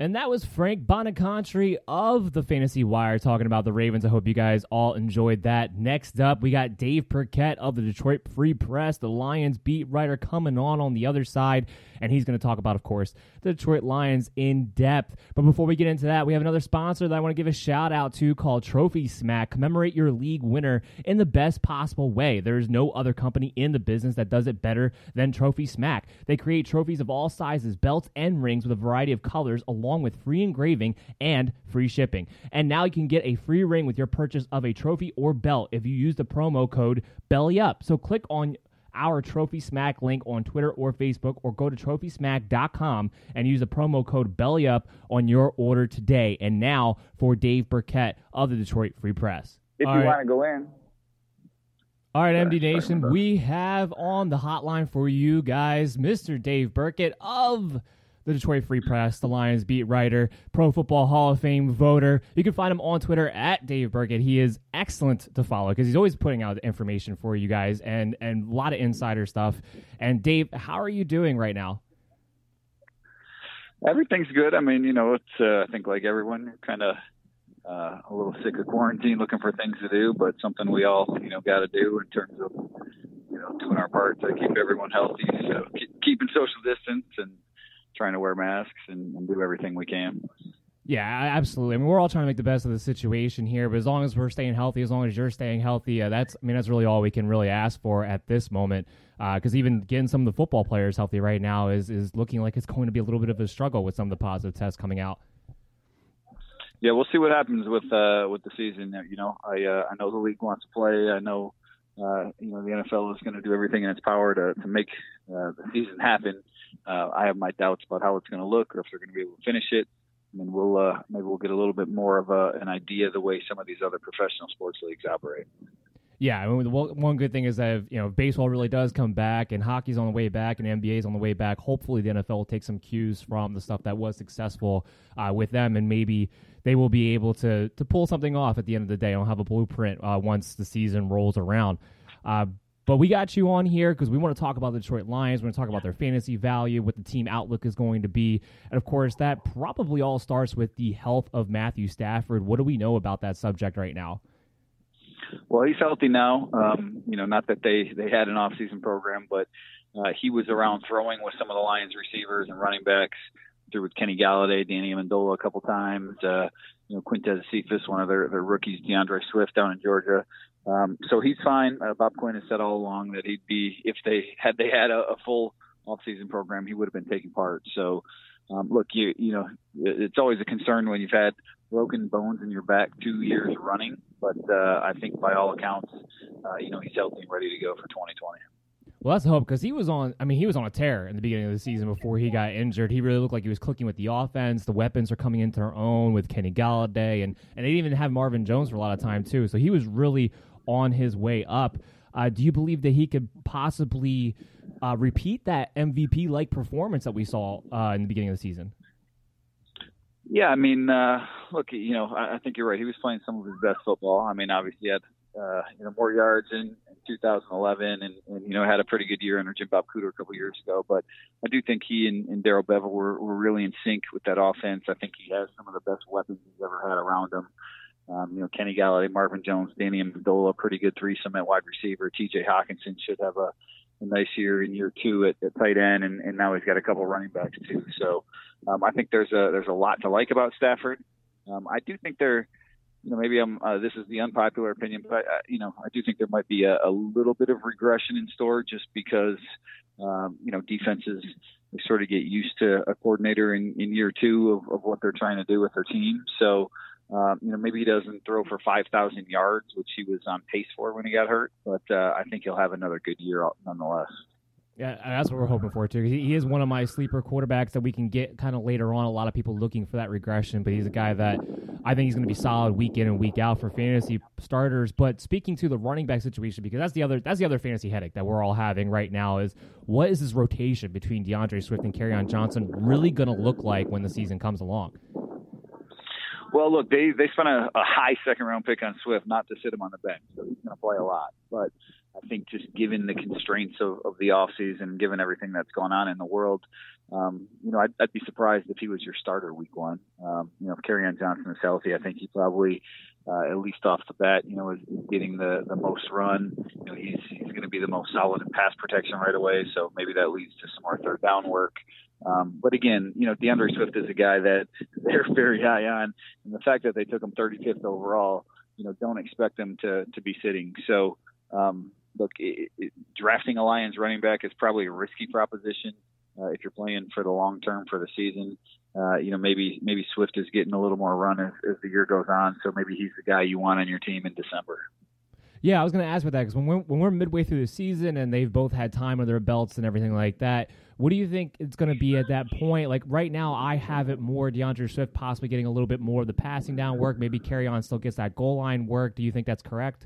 And that was Frank Bonacontri of the Fantasy Wire talking about the Ravens. I hope you guys all enjoyed that. Next up, we got Dave Birkett of the Detroit Free Press, the Lions beat writer, coming on on the other side. And he's going to talk about, of course, the Detroit Lions in depth. But before we get into that, we have another sponsor that I want to give a shout out to called Trophy Smack. Commemorate your league winner in the best possible way. There is no other company in the business that does it better than Trophy Smack. They create trophies of all sizes, belts, and rings with a variety of colors along along with free engraving and free shipping. And now you can get a free ring with your purchase of a trophy or belt if you use the promo code BELLYUP. So click on our Trophy Smack link on Twitter or Facebook, or go to trophysmack.com and use the promo code BELLYUP on your order today. And now for Dave Birkett of the Detroit Free Press. If All you right. want to go in. All right, MD Nation, we have on the hotline for you guys Mr. Dave Birkett of the Detroit Free Press, the Lions beat writer, Pro Football Hall of Fame voter. You can find him on Twitter at Dave Birkett. He is excellent to follow because he's always putting out information for you guys and and a lot of insider stuff. And Dave, how are you doing right now? Everything's good. I mean, you know, it's uh, I think like everyone, kind of uh, a little sick of quarantine, looking for things to do, but something we all you know got to do in terms of you know doing our part to keep everyone healthy. So keep, keeping social distance and trying to wear masks and, and do everything we can. Yeah, absolutely. I mean, we're all trying to make the best of the situation here, but as long as we're staying healthy, as long as you're staying healthy, uh, that's I mean that's really all we can really ask for at this moment. Because uh, even getting some of the football players healthy right now is is looking like it's going to be a little bit of a struggle with some of the positive tests coming out. yeah, we'll see what happens with uh, with the season. You know, I uh, I know the league wants to play. I know uh, you know the NFL is going to do everything in its power to to make uh, the season happen. Uh, I have my doubts about how it's going to look or if they're going to be able to finish it. And then we'll uh, maybe we'll get a little bit more of a, an idea of the way some of these other professional sports leagues operate. Yeah, I mean, one good thing is that you know baseball really does come back, and hockey's on the way back, and NBA's on the way back. Hopefully, the NFL will take some cues from the stuff that was successful uh, with them, and maybe they will be able to to pull something off at the end of the day. I'll have a blueprint uh, once the season rolls around. Uh, but we got you on here because we want to talk about the Detroit Lions. We want to talk about their fantasy value, what the team outlook is going to be. And of course, that probably all starts with the health of Matthew Stafford. What do we know about that subject right now? Well, he's healthy now. Um, you know, not that they they had an off-season program, but uh, he was around throwing with some of the Lions receivers and running backs. Through with Kenny Golladay, Danny Amendola a couple times. Uh, you know, Quintez Cephus, one of their, their rookies, D'Andre Swift down in Georgia. Um, so he's fine. Uh, Bob Quinn has said all along that he'd be if they had they had a, a full off-season program, he would have been taking part. So, um, look, you you know, it's always a concern when you've had broken bones in your back two years running. But uh, I think by all accounts, uh, you know, he's healthy and ready to go for 2020. Well, that's the hope because he was on. I mean, he was on a tear in the beginning of the season before he got injured. He really looked like he was clicking with the offense. The weapons are coming into their own with Kenny Golladay, and and they didn't even have Marvin Jones for a lot of time too. So he was really on his way up. Uh, do you believe that he could possibly uh, repeat that MVP like performance that we saw uh, in the beginning of the season? Yeah, I mean, uh, look, you know, I, I think you're right. He was playing some of his best football. I mean, obviously, he had uh, you know more yards in, in 2011, and, and you know had a pretty good year under Jim Bob Cooter a couple years ago. But I do think he and, and Darrell Bevell were, were really in sync with that offense. I think he has some of the best weapons he's ever had around him. Um, you know, Kenny Golladay, Marvin Jones, Danny Amendola, pretty good threesome at wide receiver. T.J. Hockenson should have a, a nice year in year two at, at tight end, and, and now he's got a couple running backs too. So um, I think there's a there's a lot to like about Stafford. Um, I do think there, you know, maybe I'm uh, this is the unpopular opinion, but uh, you know, I do think there might be a, a little bit of regression in store just because um, you know defenses they sort of get used to a coordinator in, in year two of, of what they're trying to do with their team. So um, you know, maybe he doesn't throw for 5,000 yards, which he was on pace for when he got hurt, but uh, I think he'll have another good year nonetheless. Yeah, that's what we're hoping for too. He is one of my sleeper quarterbacks that we can get kind of later on. A lot of people looking for that regression, but he's a guy that I think he's going to be solid week in and week out for fantasy starters. But speaking to the running back situation, because that's the other that's the other fantasy headache that we're all having right now is what is this rotation between D'Andre Swift and Kerryon Johnson really going to look like when the season comes along? Well, look, they they spent a, a high second round pick on Swift not to sit him on the bench, so he's going to play a lot. But I think just given the constraints of, of the off season, given everything that's going on in the world, um, you know, I'd, I'd be surprised if he was your starter week one. Um, you know, if Kerryon Johnson is healthy, I think he probably, uh, at least off the bat, you know, is, is getting the, the most run. You know, he's, he's going to be the most solid in pass protection right away. So maybe that leads to some more third down work. Um, but again, you know, D'Andre Swift is a guy that they're very high on, and the fact that they took him 35th overall, you know, don't expect him to to be sitting. So, um, look, it, it, drafting a Lions running back is probably a risky proposition uh, if you're playing for the long term for the season. Uh, you know, maybe maybe Swift is getting a little more run as, as the year goes on, so maybe he's the guy you want on your team in December. Yeah, I was going to ask about that because when we're, when we're midway through the season and they've both had time under their belts and everything like that, what do you think it's going to be at that point? Like right now, I have it more D'Andre Swift possibly getting a little bit more of the passing down work. Maybe Kerryon still gets that goal line work. Do you think that's correct?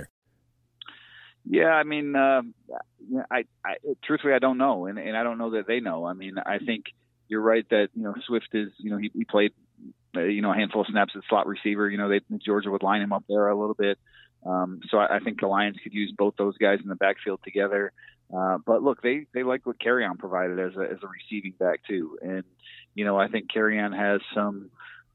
Yeah, I mean, uh, I, I truthfully I don't know, and, and I don't know that they know. I mean, I think you're right that you know Swift is you know he, he played uh, you know a handful of snaps at slot receiver. You know, they Georgia would line him up there a little bit. Um, so I, I think the Lions could use both those guys in the backfield together. Uh, but look, they they like what Kerryon provided as a as a receiving back too, and you know I think Kerryon has some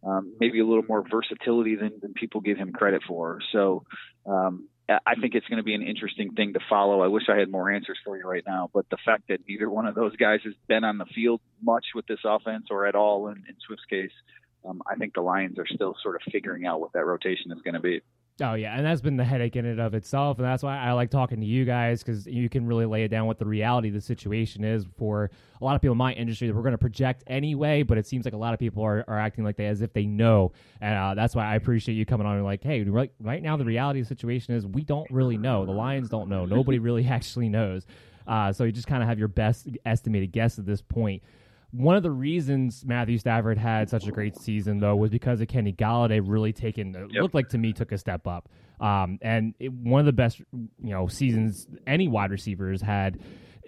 um, maybe a little more versatility than, than people give him credit for. So um, I think it's going to be an interesting thing to follow. I wish I had more answers for you right now, but the fact that neither one of those guys has been on the field much with this offense or at all in, in Swift's case, um, I think the Lions are still sort of figuring out what that rotation is going to be. Oh yeah, and that's been the headache in and of itself, and that's why I like talking to you guys because you can really lay it down what the reality of the situation is for a lot of people in my industry that we're going to project anyway. But it seems like a lot of people are, are acting like they as if they know, and uh, that's why I appreciate you coming on and like, hey, right, right now the reality of the situation is we don't really know. The Lions don't know. Nobody really actually knows. Uh, so you just kind of have your best estimated guess at this point. One of the reasons Matthew Stafford had such a great season, though, was because of Kenny Golladay really taking, it yep. looked like to me, took a step up. Um, and it, one of the best, you know, seasons any wide receivers had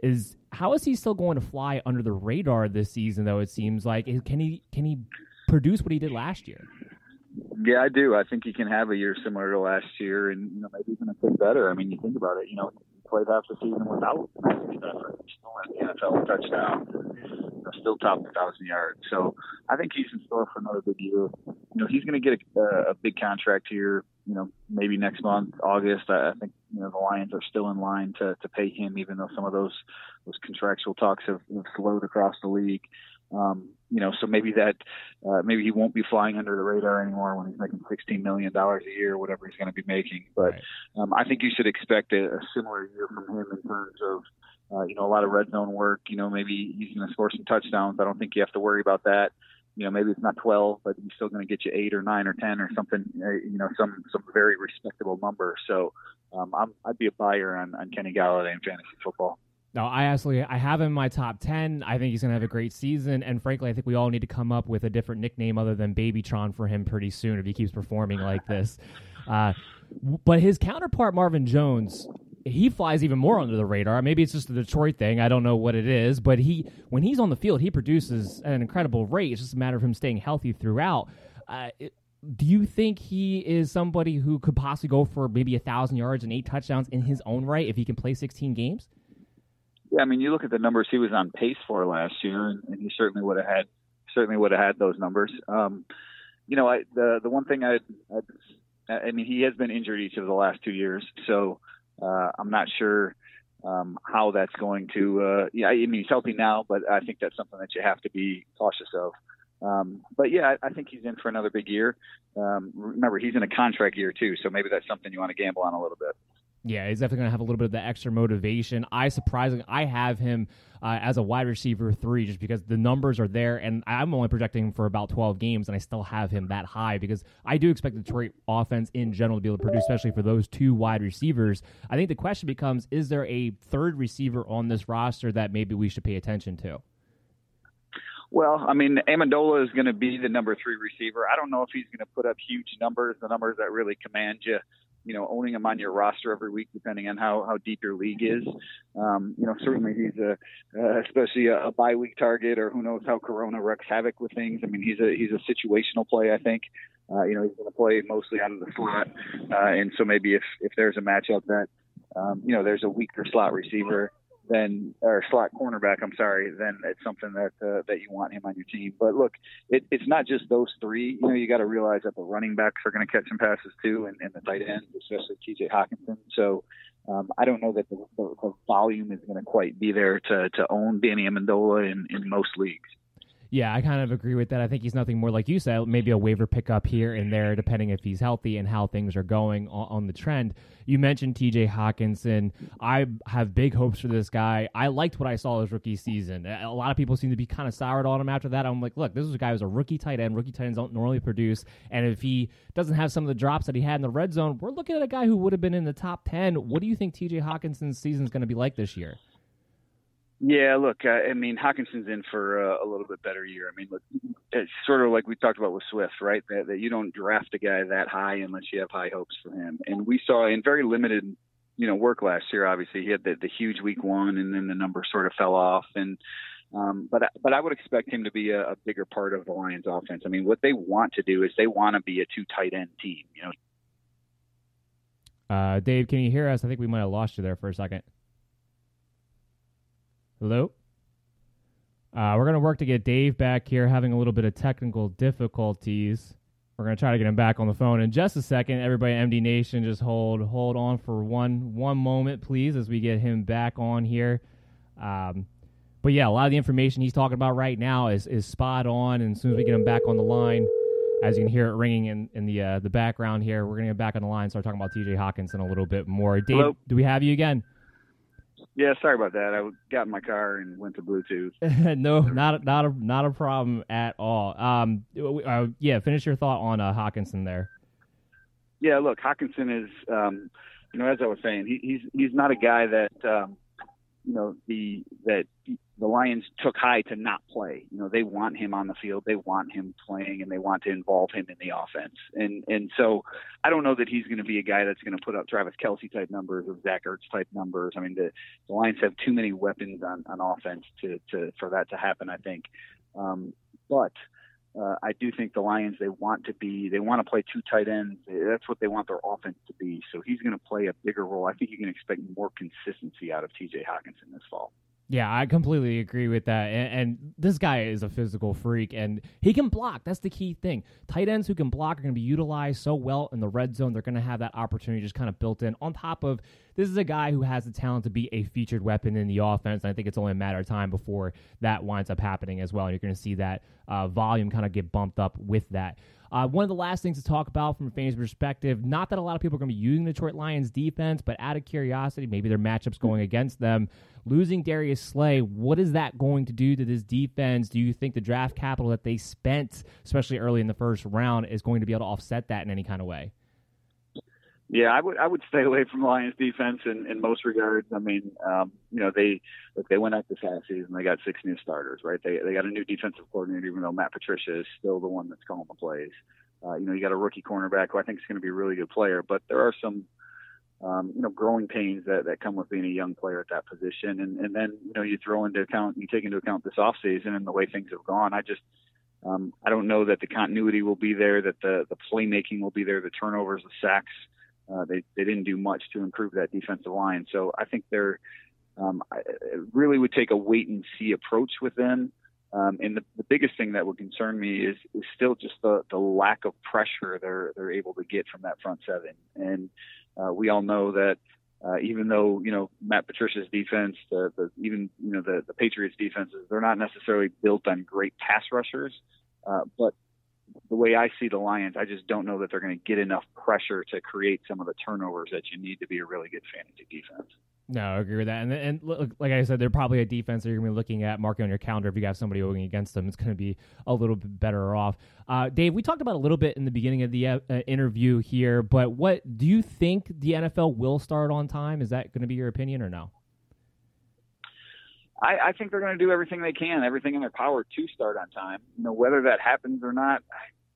is how is he still going to fly under the radar this season? Though it seems like can he can he produce what he did last year? Yeah, I do. I think he can have a year similar to last year, and you know maybe even a bit better. I mean, you think about it. You know, played half the season without Matthew Stafford, still in the NFL touchdown still top a thousand yards. So I think he's in store for another big year. You know, he's going to get a, a big contract here. You know, maybe next month, August. I, I think you know the Lions are still in line to to pay him, even though some of those those contractual talks have, have slowed across the league. Um, you know, so maybe that uh, maybe he won't be flying under the radar anymore when he's making sixteen million dollars a year, whatever he's going to be making. But right. um, I think you should expect a, a similar year from him in terms of uh, you know, a lot of red zone work. You know, maybe he's going to score some touchdowns. I don't think you have to worry about that. You know, maybe it's not 12, but he's still going to get you eight or nine or 10 or something. Uh, you know, some some very respectable number. So um, I'm, I'd be a buyer on, on Kenny Golladay in fantasy football. No, I absolutely I have him in my top ten. I think he's gonna have a great season, and frankly, I think we all need to come up with a different nickname other than Babytron for him pretty soon if he keeps performing like this. Uh, but his counterpart Marvin Jones he flies even more under the radar. Maybe it's just the Detroit thing. I don't know what it is, but he when he's on the field, he produces at an incredible rate. It's just a matter of him staying healthy throughout. Uh, it, do you think he is somebody who could possibly go for maybe a thousand yards and eight touchdowns in his own right if he can play 16 games? Yeah, I mean, you look at the numbers he was on pace for last year, and, and he certainly would have had certainly would have had those numbers. Um, you know, I the the one thing I, I I mean, he has been injured each of the last two years, so uh, I'm not sure um, how that's going to. Uh, yeah, I mean he's healthy now, but I think that's something that you have to be cautious of. Um, but yeah, I, I think he's in for another big year. Um, remember, he's in a contract year too, so maybe that's something you want to gamble on a little bit. Yeah, he's definitely going to have a little bit of the extra motivation. I surprisingly, I have him uh, as a wide receiver three just because the numbers are there, and I'm only projecting him for about 12 games, and I still have him that high because I do expect the Detroit offense in general to be able to produce, especially for those two wide receivers. I think the question becomes: Is there a third receiver on this roster that maybe we should pay attention to? Well, I mean, Amendola is going to be the number three receiver. I don't know if he's going to put up huge numbers, the numbers that really command you you know, owning him on your roster every week, depending on how, how deep your league is. Um, you know, certainly he's a, uh, especially a, a bye week target or who knows how Corona wreaks havoc with things. I mean, he's a, he's a situational play, I think. Uh, you know, he's going to play mostly out of the slot. Uh, and so maybe if, if there's a matchup that, um, you know, there's a weaker slot receiver, then or slot cornerback, I'm sorry, then it's something that uh, that you want him on your team. But look, it, it's not just those three. You know, you got to realize that the running backs are going to catch some passes too, and, and the tight ends, especially T.J. Hockenson. So um, I don't know that the, the, the volume is going to quite be there to to own Danny Amendola in in most leagues. Yeah, I kind of agree with that. I think he's nothing more like you said, maybe a waiver pickup here and there, depending if he's healthy and how things are going on, on the trend. You mentioned TJ Hockenson. I have big hopes for this guy. I liked what I saw his rookie season. A lot of people seem to be kind of soured on him after that. I'm like, look, this is a guy who's a rookie tight end. Rookie tight ends don't normally produce. And if he doesn't have some of the drops that he had in the red zone, we're looking at a guy who would have been in the top 10. What do you think TJ Hockenson's season is going to be like this year? Yeah, look, I mean, Hockenson's in for uh, a little bit better year. I mean, look, it's sort of like we talked about with Swift, right? That, that you don't draft a guy that high unless you have high hopes for him. And we saw in very limited, you know, work last year. Obviously, he had the, the huge week one, and then the number sort of fell off. And um, but but I would expect him to be a, a bigger part of the Lions' offense. I mean, what they want to do is they want to be a two tight end team. You know. Uh, Dave, can you hear us? I think we might have lost you there for a second. Hello? Uh, we're going to work to get Dave back here, having a little bit of technical difficulties. We're going to try to get him back on the phone in just a second. Everybody, MD Nation, just hold hold on for one one moment, please, as we get him back on here. Um, but yeah, a lot of the information he's talking about right now is is spot on. And as soon as we get him back on the line, as you can hear it ringing in in the uh, the background here, we're going to get back on the line and start talking about T.J. Hockenson a little bit more. Dave, Hello? do we have you again? Yeah, sorry about that. I got in my car and went to Bluetooth. no, not a, not a not a problem at all. Um, uh, yeah, finish your thought on uh, Hockenson there. Yeah, look, Hockenson is, um, you know, as I was saying, he, he's he's not a guy that, um, you know, the that the Lions took high to not play. You know, they want him on the field, they want him playing, and they want to involve him in the offense. And and so I don't know that he's going to be a guy that's going to put up Travis Kelce type numbers or Zach Ertz type numbers. I mean, the, the Lions have too many weapons on, on offense to, to for that to happen. I think, um, but. Uh, I do think the Lions they want to be they want to play two tight ends. That's what they want their offense to be. So he's going to play a bigger role. I think you can expect more consistency out of T.J. Hockenson this fall. Yeah, I completely agree with that. And, and, this guy is a physical freak, and he can block. That's the key thing. Tight ends who can block are going to be utilized so well in the red zone. They're going to have that opportunity just kind of built in. On top of this, is a guy who has the talent to be a featured weapon in the offense. And I think it's only a matter of time before that winds up happening as well. And you're going to see that uh, volume kind of get bumped up with that. Uh, one of the last things to talk about from a fan's perspective, not that a lot of people are going to be using the Detroit Lions defense, but out of curiosity, maybe their matchups going against them. Losing Darius Slay, what is that going to do to this defense? Do you think the draft capital that they spent, especially early in the first round, is going to be able to offset that in any kind of way? Yeah, I would I would stay away from Lions defense in, in most regards. I mean, um, you know, they they went out this past season. They got six new starters, right? They they got a new defensive coordinator, even though Matt Patricia is still the one that's calling the plays. Uh, you know, you got a rookie cornerback who I think is going to be a really good player, but there are some um, you know growing pains that that come with being a young player at that position. And and then you know you throw into account you take into account this off season and the way things have gone. I just um, I don't know that the continuity will be there, that the the playmaking will be there, the turnovers, the sacks. They they didn't do much to improve that defensive line, so I think they're um, I, really would take a wait and see approach with them. Um, and the, the biggest thing that would concern me is, is still just the, the lack of pressure they're they're able to get from that front seven. And uh, we all know that uh, even though you know Matt Patricia's defense, the, the even you know the the Patriots defenses, they're not necessarily built on great pass rushers, uh, but the way I see the Lions, I just don't know that they're going to get enough pressure to create some of the turnovers that you need to be a really good fantasy defense. No, I agree with that. And and look, like I said, they're probably a defense that you're going to be looking at, marking on your calendar. If you have somebody going against them, it's going to be a little bit better off. Uh, Dave, we talked about a little bit in the beginning of the uh, interview here, but what do you think the NFL will start on time? Is that going to be your opinion or no? I, I think they're going to do everything they can, everything in their power to start on time. You know, whether that happens or not,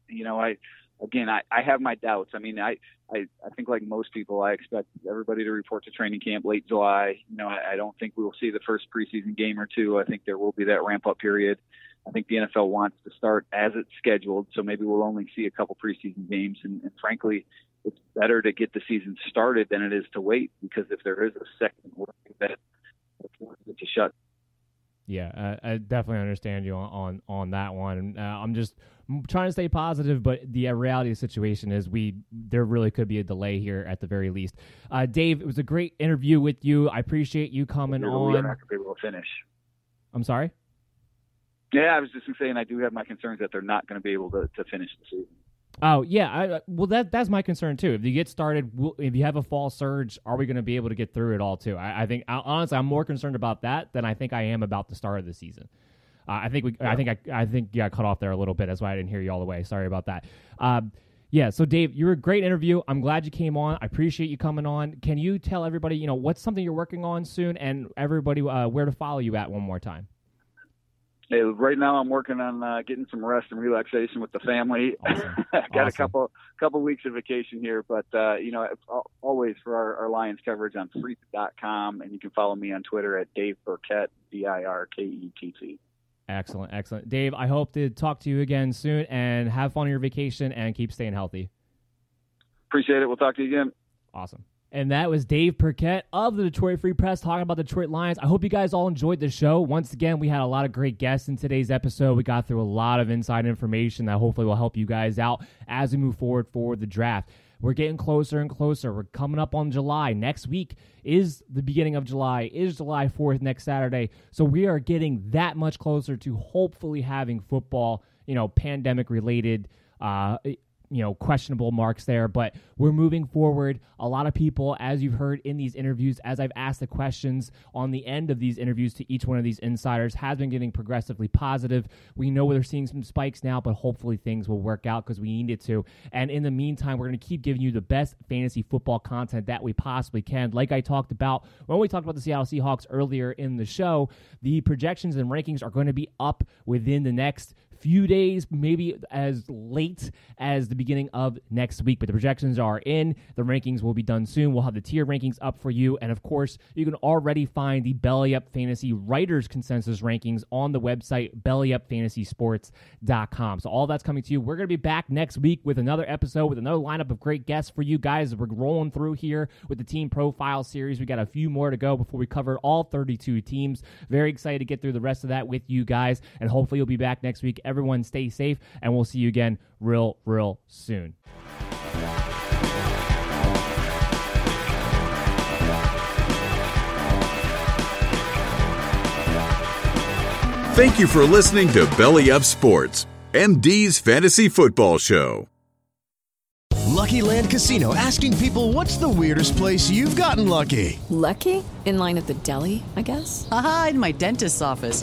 you know, I again, I, I have my doubts. I mean, I, I, I think like most people, I expect everybody to report to training camp late July. You know, I, I don't think we will see the first preseason game or two. I think there will be that ramp up period. I think the NFL wants to start as it's scheduled, so maybe we'll only see a couple preseason games. And, and frankly, it's better to get the season started than it is to wait because if there is a second wave that to shut yeah, I, I definitely understand you on on, on that one. Uh, I'm just trying to stay positive, but the uh, reality of the situation is we there really could be a delay here at the very least. Uh, Dave, it was a great interview with you. I appreciate you coming on. Not going to be able to finish. I'm sorry. Yeah, I was just saying I do have my concerns that they're not going to be able to, to finish the season. Oh yeah, I, uh, well that that's my concern too. If you get started, if you have a fall surge, are we going to be able to get through it all too? I, I think honestly, I'm more concerned about that than I think I am about the start of the season. Uh, I think we, yeah. I think I, I think you got cut off there a little bit. That's why I didn't hear you all the way. Sorry about that. Um, yeah, so Dave, you were a great interview. I'm glad you came on. I appreciate you coming on. Can you tell everybody, you know, what's something you're working on soon, and everybody uh, where to follow you at one more time? Hey, right now I'm working on uh, getting some rest and relaxation with the family. Awesome. Got awesome. a couple couple weeks of vacation here, but uh, you know, always for our, our Lions coverage on Freep.com, and you can follow me on Twitter at Dave Birkett, B I R K E T T. Excellent, excellent, Dave. I hope to talk to you again soon, and have fun on your vacation, and keep staying healthy. Appreciate it. We'll talk to you again. Awesome. And that was Dave Birkett of the Detroit Free Press talking about the Detroit Lions. I hope you guys all enjoyed the show. Once again, we had a lot of great guests in today's episode. We got through a lot of inside information that hopefully will help you guys out as we move forward for the draft. We're getting closer and closer. We're coming up on July. Next week is the beginning of July, is July 4th next Saturday. So we are getting that much closer to hopefully having football, you know, pandemic related uh, you know questionable marks there but we're moving forward. A lot of people as you've heard in these interviews as i've asked the questions on the end of these interviews to each one of these insiders has been getting progressively positive. We know we're seeing some spikes now but hopefully things will work out because we need it to. And in the meantime we're going to keep giving you the best fantasy football content that we possibly can. Like i talked about when we talked about the seattle seahawks earlier in the show the projections and rankings are going to be up within the next few days, maybe as late as the beginning of next week. But the projections are in. The rankings will be done soon. We'll have the tier rankings up for you. And of course, you can already find the Belly Up Fantasy Writers Consensus rankings on the website, bellyupfantasysports.com. So all that's coming to you. We're going to be back next week with another episode with another lineup of great guests for you guys. We're rolling through here with the team profile series. We got a few more to go before we cover all 32 teams. Very excited to get through the rest of that with you guys. And hopefully you'll be back next week. Everyone stay safe, and we'll see you again real, real soon. Thank you for listening to Belly Up Sports, MD's Fantasy Football Show. Lucky Land Casino asking people what's the weirdest place you've gotten lucky? Lucky? In line at the deli, I guess? Aha, in my dentist's office.